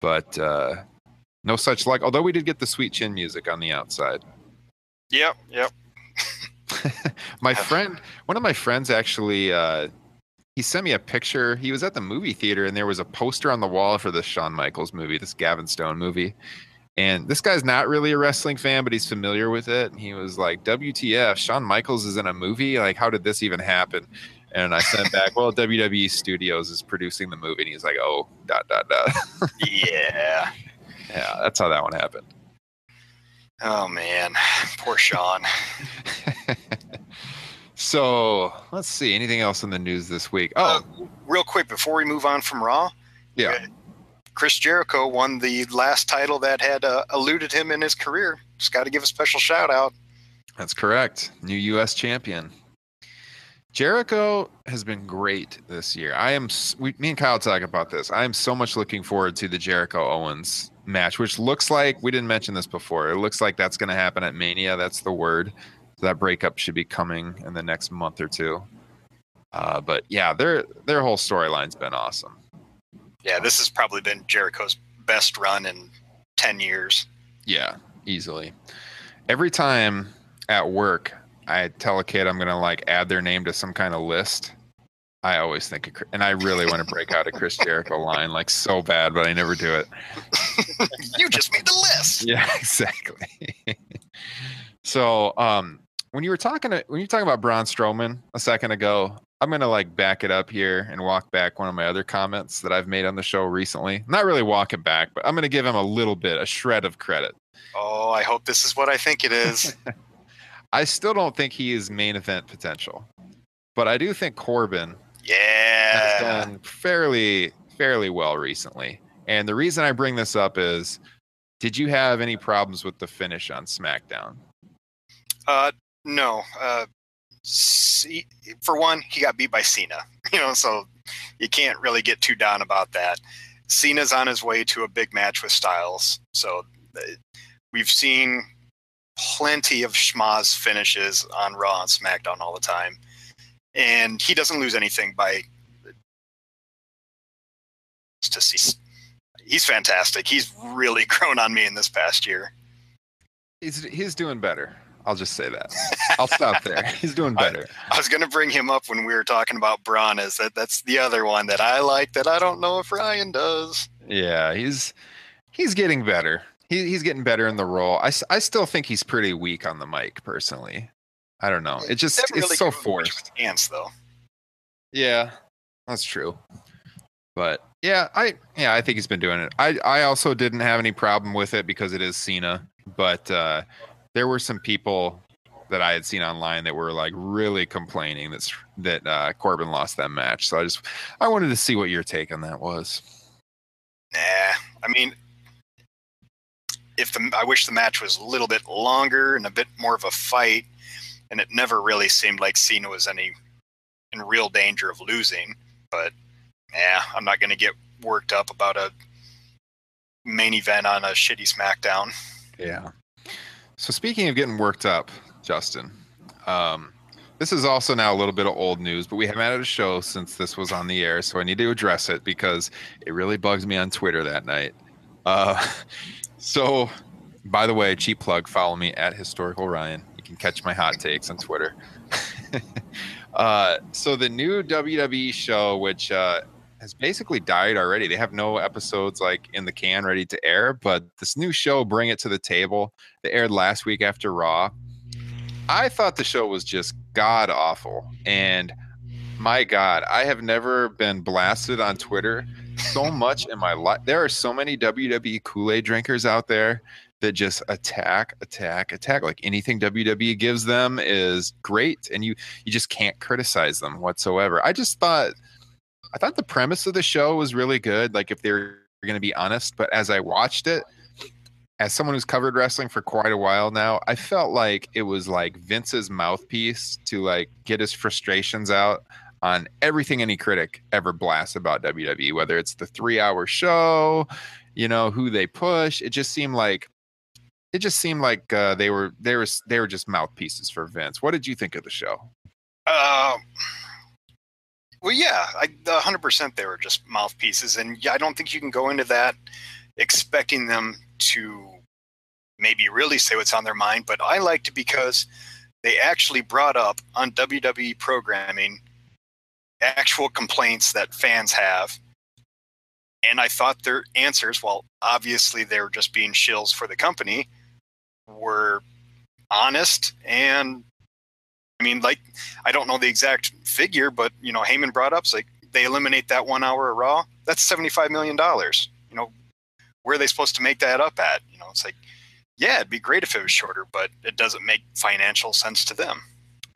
but uh, no such luck. Although we did get the sweet chin music on the outside. Yep. Yep. [laughs] my [laughs] friend, one of my friends actually, uh, he sent me a picture. He was at the movie theater and there was a poster on the wall for the Shawn Michaels movie, this Gavin Stone movie. And this guy's not really a wrestling fan, but he's familiar with it. And he was like, WTF, Shawn Michaels is in a movie? Like, how did this even happen? And I sent back, well, WWE Studios is producing the movie. And he's like, oh, dot, dot, dot. [laughs] yeah. Yeah, that's how that one happened. Oh, man. Poor Shawn. [laughs] so let's see. Anything else in the news this week? Oh, uh, real quick before we move on from Raw. Yeah. Chris Jericho won the last title that had uh, eluded him in his career. Just got to give a special shout out. That's correct. New U.S. champion. Jericho has been great this year. I am. We, me and Kyle talk about this. I am so much looking forward to the Jericho Owens match, which looks like we didn't mention this before. It looks like that's going to happen at Mania. That's the word. So that breakup should be coming in the next month or two. Uh, but yeah, their their whole storyline's been awesome. Yeah, this has probably been Jericho's best run in 10 years. Yeah, easily. Every time at work, I tell a kid I'm going to like add their name to some kind of list. I always think, of, and I really want to break out a Chris [laughs] Jericho line like so bad, but I never do it. you just made the list. [laughs] Yeah, exactly. [laughs] so, um, when you were talking to, when you were talking about Braun Strowman a second ago, I'm gonna like back it up here and walk back one of my other comments that I've made on the show recently. Not really walk it back, but I'm gonna give him a little bit, a shred of credit. Oh, I hope this is what I think it is. [laughs] I still don't think he is main event potential, but I do think Corbin yeah has done fairly fairly well recently. And the reason I bring this up is, did you have any problems with the finish on SmackDown? Uh, no. Uh, for one, he got beat by Cena, [laughs] you know, so you can't really get too down about that. Cena's on his way to a big match with Styles, so uh, we've seen plenty of schmoz finishes on Raw and SmackDown all the time, and he doesn't lose anything by [laughs] to see. He's fantastic. He's really [laughs] grown on me in this past year. He's he's doing better. I'll just say that. I'll stop there. [laughs] He's doing better. I, I was going to bring him up when we were talking about Braun. Is that that's the other one that I like that I don't know if Ryan does. Yeah, he's he's getting better. He, he's getting better in the role. I, I still think he's pretty weak on the mic, personally. I don't know. It just really it's so forced. Chance though. Yeah, that's true. But yeah, I yeah I think he's been doing it. I I also didn't have any problem with it because it is Cena, but uh, there were some people that I had seen online that were like really complaining that that uh, Corbin lost that match. So I just I wanted to see what your take on that was. Nah, I mean, if the I wish the match was a little bit longer and a bit more of a fight, and it never really seemed like Cena was any in real danger of losing. But yeah, I'm not going to get worked up about a main event on a shitty SmackDown. Yeah. So speaking of getting worked up, Justin, um, this is also now a little bit of old news, but we haven't had a show since this was on the air, so I need to address it because it really bugs me on Twitter that night. Uh, [laughs] so, by the way, cheap plug, follow me at historical Ryan. You can catch my hot takes on Twitter. [laughs] uh, so the new WWE show, which uh, has basically died already. They have no episodes like in the can ready to air, but this new show, Bring It to the Table, that aired last week after Raw. I thought the show was just god awful. And my God, I have never been blasted on Twitter so much in my life. There are so many WWE Kool Aid drinkers out there that just attack, attack, attack. Like anything WWE gives them is great, and you you just can't criticize them whatsoever. I just thought I thought the premise of the show was really good. Like if they're going to be honest, but as I watched it, as someone who's covered wrestling for quite a while now, I felt like it was like Vince's mouthpiece to like get his frustrations out on everything any critic ever blasts about WWE, whether it's the three hour show, you know, who they push. It just seemed like it just seemed like uh, they were they were they were just mouthpieces for Vince. What did you think of the show? Uh, well, yeah, I, 100% they were just mouthpieces, and I don't think you can go into that expecting them to maybe really say what's on their mind. But I liked it because they actually brought up on WWE programming actual complaints that fans have. And I thought their answers, well, obviously they were just being shills for the company, were honest and I mean, like, I don't know the exact figure, but you know, Heyman brought up like they eliminate that one hour of Raw. That's seventy five million dollars. You know, where are they supposed to make that up at? You know, it's like, yeah, it'd be great if it was shorter, but it doesn't make financial sense to them.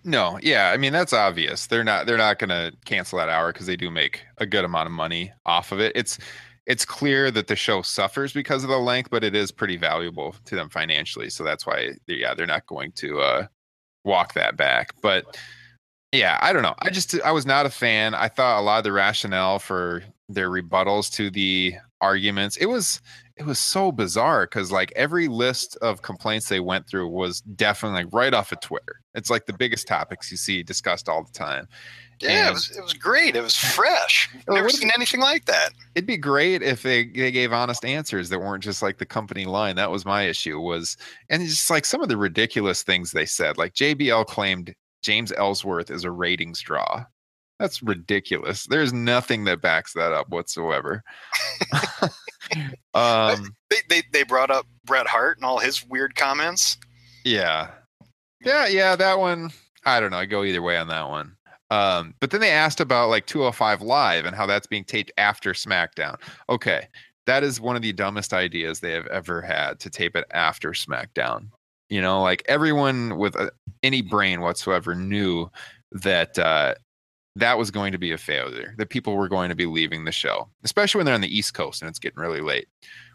No, yeah, I mean that's obvious. They're not they're not going to cancel that hour because they do make a good amount of money off of it. It's it's clear that the show suffers because of the length, but it is pretty valuable to them financially. So that's why, yeah, they're not going to uh, walk that back. But yeah, I don't know. I just I was not a fan. I thought a lot of the rationale for their rebuttals to the arguments it was it was so bizarre because like every list of complaints they went through was definitely like right off of Twitter. It's like the biggest topics you see discussed all the time. Yeah, and, it was it was great. It was fresh. I've never seen anything like that. It'd be great if they, they gave honest answers that weren't just like the company line. That was my issue was and just like some of the ridiculous things they said. Like JBL claimed James Ellsworth is a ratings draw. That's ridiculous. There's nothing that backs that up whatsoever. [laughs] um, they, they they brought up Bret Hart and all his weird comments. Yeah, yeah, yeah. That one, I don't know. I go either way on that one. Um, but then they asked about like 205 Live and how that's being taped after SmackDown. Okay, that is one of the dumbest ideas they have ever had to tape it after SmackDown. You know, like everyone with a, any brain whatsoever knew that uh, that was going to be a failure, that people were going to be leaving the show, especially when they're on the East Coast and it's getting really late.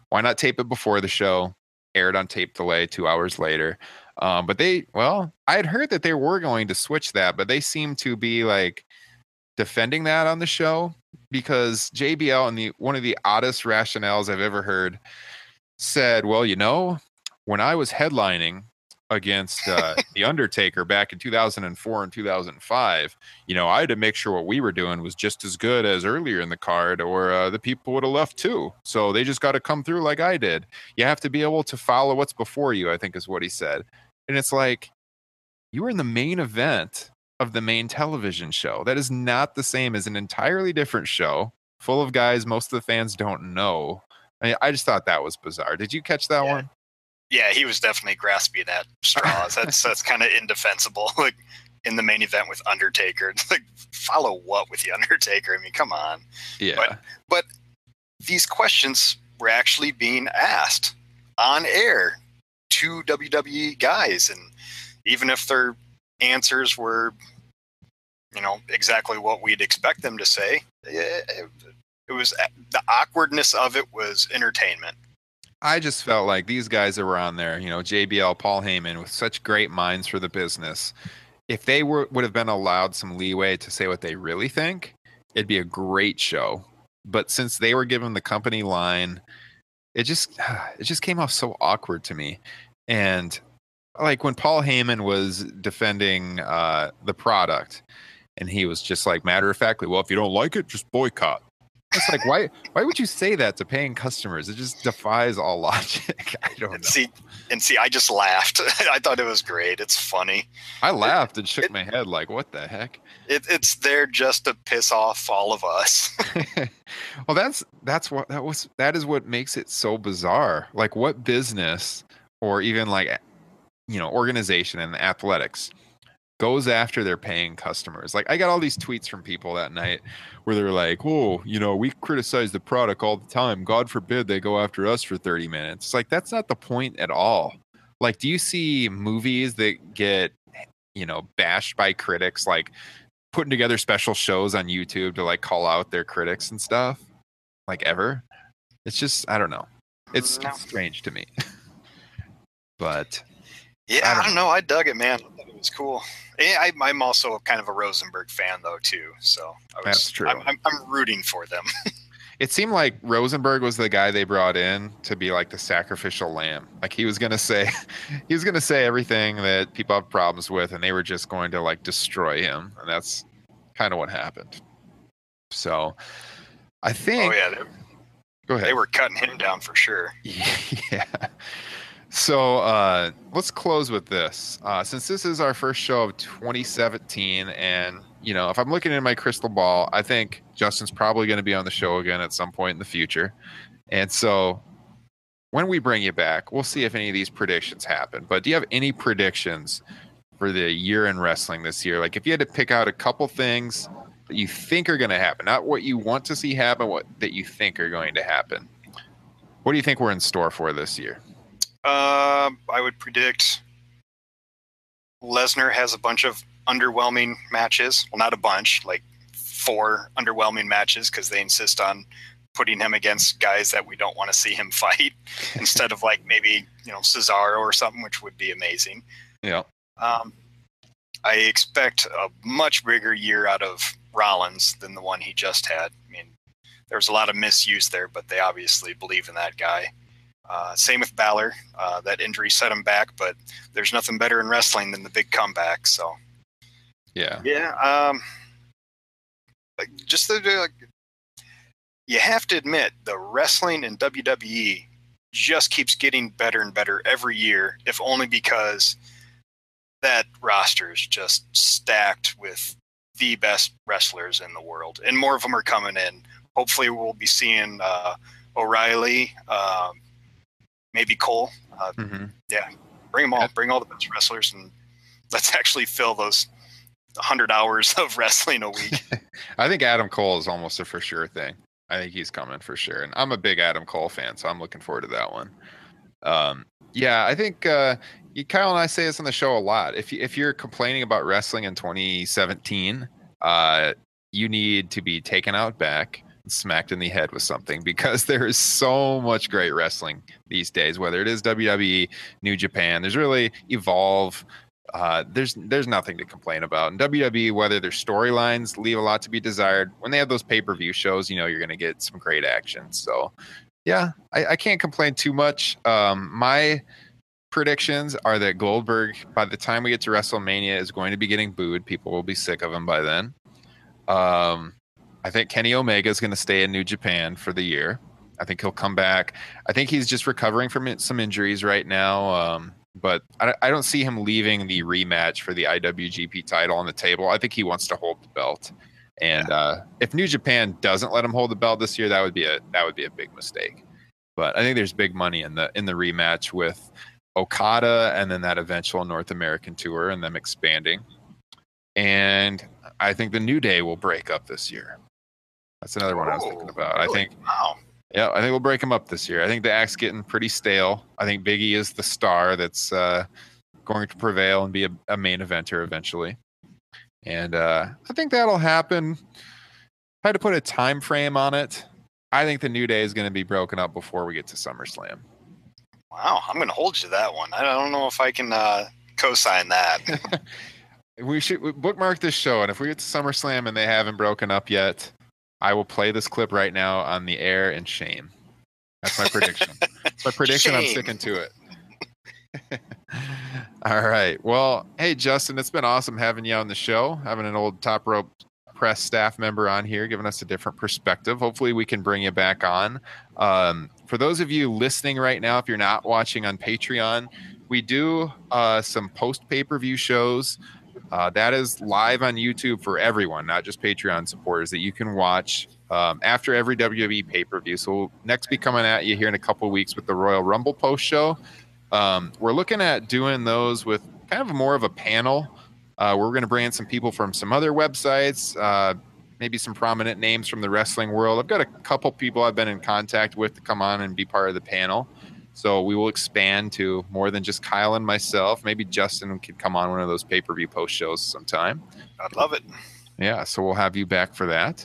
Why not tape it before the show, aired on tape delay two hours later? Um, but they, well, I had heard that they were going to switch that, but they seem to be like defending that on the show because JBL and the one of the oddest rationales I've ever heard said, well, you know, when I was headlining against uh, [laughs] the Undertaker back in 2004 and 2005, you know, I had to make sure what we were doing was just as good as earlier in the card, or uh, the people would have left too. So they just got to come through like I did. You have to be able to follow what's before you. I think is what he said, and it's like you were in the main event of the main television show. That is not the same as an entirely different show full of guys most of the fans don't know. I, I just thought that was bizarre. Did you catch that yeah. one? yeah, he was definitely grasping at straws. [laughs] That's that's kind of indefensible. [laughs] Like in the main event with Undertaker, [laughs] like follow what with the Undertaker? I mean, come on. Yeah. But but these questions were actually being asked on air to WWE guys, and even if their answers were, you know, exactly what we'd expect them to say, it, it was the awkwardness of it was entertainment. I just felt like these guys that were on there, you know, JBL, Paul Heyman, with such great minds for the business, if they were would have been allowed some leeway to say what they really think, it'd be a great show. But since they were given the company line, it just [sighs] it just came off so awkward to me. And like when Paul Heyman was defending uh, the product, and he was just like matter of factly, well, if you don't like it, just boycott. It's like why [laughs] why would you say that to paying customers? It just defies all [laughs] logic. I don't know. See and see, I just laughed. [laughs] I thought it was great. It's funny. I laughed and shook it, my head like, what the heck? It, it's there just to piss off all of us. well, that's that's what that was. That is what makes it so bizarre. Like, what business or even like you know organization in athletics goes after their paying customers. Like I got all these tweets from people that night where they're like, "Oh, you know, we criticize the product all the time. God forbid they go after us for 30 minutes." It's like that's not the point at all. Like do you see movies that get you know, bashed by critics like putting together special shows on YouTube to like call out their critics and stuff? Like ever? It's just I don't know. It's, No. it's strange to me. [laughs] but Yeah, I I don't don't, know. I dug it, man. I thought it was cool. I, I'm also kind of a Rosenberg fan, though, too. So I was, That's true. I'm, I'm, I'm rooting for them. [laughs] it seemed like Rosenberg was the guy they brought in to be like the sacrificial lamb. Like he was gonna say, [laughs] he was gonna say everything that people have problems with, and they were just going to like destroy him, and that's kind of what happened. So, I oh, think. oh yeah, they, Go ahead. they were cutting him down for sure. [laughs] yeah. So uh, let's close with this. Uh, since this is our first show of 2017, and you know, if I'm looking in my crystal ball, I think Justin's probably going to be on the show again at some point in the future. And so when we bring you back, we'll see if any of these predictions happen. But do you have any predictions for the year in wrestling this year? Like if you had to pick out a couple things that you think are going to happen, not what you want to see happen, what that you think are going to happen. What do you think we're in store for this year? Uh, I would predict Lesnar has a bunch of underwhelming matches. Well, not a bunch, like four underwhelming matches because they insist on putting him against guys that we don't want to see him [laughs] fight instead of like maybe you know Cesaro or something, which would be amazing. Yeah. Um, I expect a much bigger year out of Rollins than the one he just had. I mean, there was a lot of misuse there, but they obviously believe in that guy. Uh, same with Balor. Uh, that injury set him back, but there's nothing better in wrestling than the big comeback. So Yeah. yeah, um, like just the, you have to admit the wrestling in WWE just keeps getting better and better every year, if only because that roster is just stacked with the best wrestlers in the world, and more of them are coming in. Hopefully, we'll be seeing uh, O'Reilly, um, maybe Cole. Uh, hmm bring them all, bring all the best wrestlers, and let's actually fill those 100 hours of [laughs] wrestling a week. [laughs] I think Adam Cole is almost a for sure thing. I think he's coming for sure. And I'm a big Adam Cole fan, so I'm looking forward to that one. Um, yeah, I think uh, you, Kyle and I say this on the show a lot. If you, if you're complaining about wrestling in 2017, uh, you need to be taken out back smacked in the head with something because [laughs] there is so much great wrestling these days. Whether it is WWE, New Japan, there's really Evolve. Uh, there's there's nothing to complain about. And WWE, whether their storylines leave a lot to be desired, when they have those pay per view shows, you know you're going to get some great action. So, yeah, I, I can't complain too much. Um, my predictions are that Goldberg, by the time we get to WrestleMania, is going to be getting booed. People will be sick of him by then. Um, I think Kenny Omega is going to stay in New Japan for the year. I think he'll come back. I think he's just recovering from some injuries right now. Um, but I, I don't see him leaving the rematch for the IWGP title on the table. I think he wants to hold the belt. And uh, if New Japan doesn't let him hold the belt this year, that would be a that would be a big mistake. But I think there's big money in the in the rematch with Okada and then that eventual North American tour and them expanding. And I think the New Day will break up this year. That's another one I was thinking Oh, about. I think Wow. yeah, I think we'll break him up this year. I think the act's getting pretty stale. I think Biggie is the star that's uh, going to prevail and be a, a main eventer eventually. And uh, I think that'll happen. I had to put a time frame on it, I think the New Day is going to be broken up before we get to SummerSlam. Wow. I'm going to hold you to that one. I don't know if I can uh, co sign that. [laughs] We should bookmark this show, and if we get to SummerSlam and they haven't broken up yet, I will play this clip right now on the air in shame. That's my prediction. That's my prediction. I'm sticking to it. [laughs] All right. Well, hey Justin, it's been awesome having you on the show, having an old top rope press staff member on here, giving us a different perspective. Hopefully, we can bring you back on. Um, for those of you listening right now, if you're not watching on Patreon, we do uh, some post pay per view shows. Uh, that is live on YouTube for everyone, not just Patreon supporters, that you can watch um, after every WWE pay per view. So we'll next be coming at you here in a couple weeks with the Royal Rumble post show. Um, we're looking at doing those with kind of more of a panel Uh, we're going to bring in some people from some other websites, uh, maybe some prominent names from the wrestling world. I've got a couple people I've been in contact with to come on and be part of the panel. So we will expand to more than just Kyle and myself. Maybe Justin could come on one of those pay per view post shows sometime. I'd love it. Yeah, so we'll have you back for that.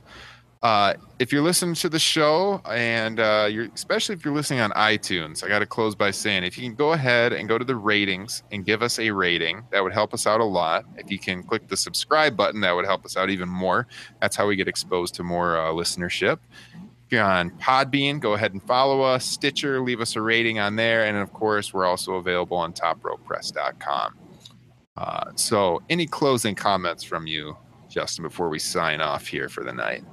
Uh, if you're listening to the show, and uh, you're especially if you're listening on iTunes, I got to close by saying if you can go ahead and go to the ratings and give us a rating, that would help us out a lot. If you can click the subscribe button, that would help us out even more. That's how we get exposed to more uh, listenership. On Podbean, go ahead and follow us. Stitcher, leave us a rating on there, and of course, we're also available on TopRopePress.com. Uh, so, any closing comments from you, Justin, before we sign off here for the night?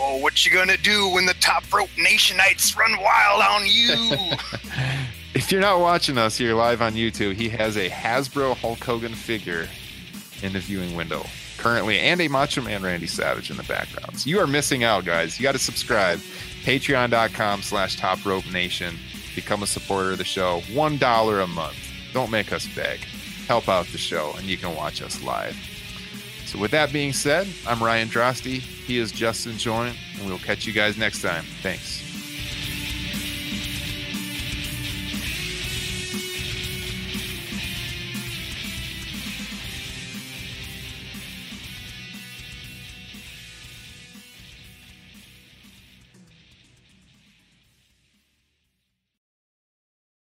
Oh, what you gonna do when the top rope nationites run wild on you? [laughs] if you're not watching us here live on YouTube, he has a Hasbro Hulk Hogan figure in the viewing window currently, and a Macho Man Randy Savage in the background. So you are missing out, guys. You got to subscribe. Patreon.com slash Top Rope Nation. Become a supporter of the show. One dollar a month. Don't make us beg. Help out the show, and you can watch us live. So with that being said, I'm Ryan Drosty. He is Justin Joint, and we'll catch you guys next time. Thanks.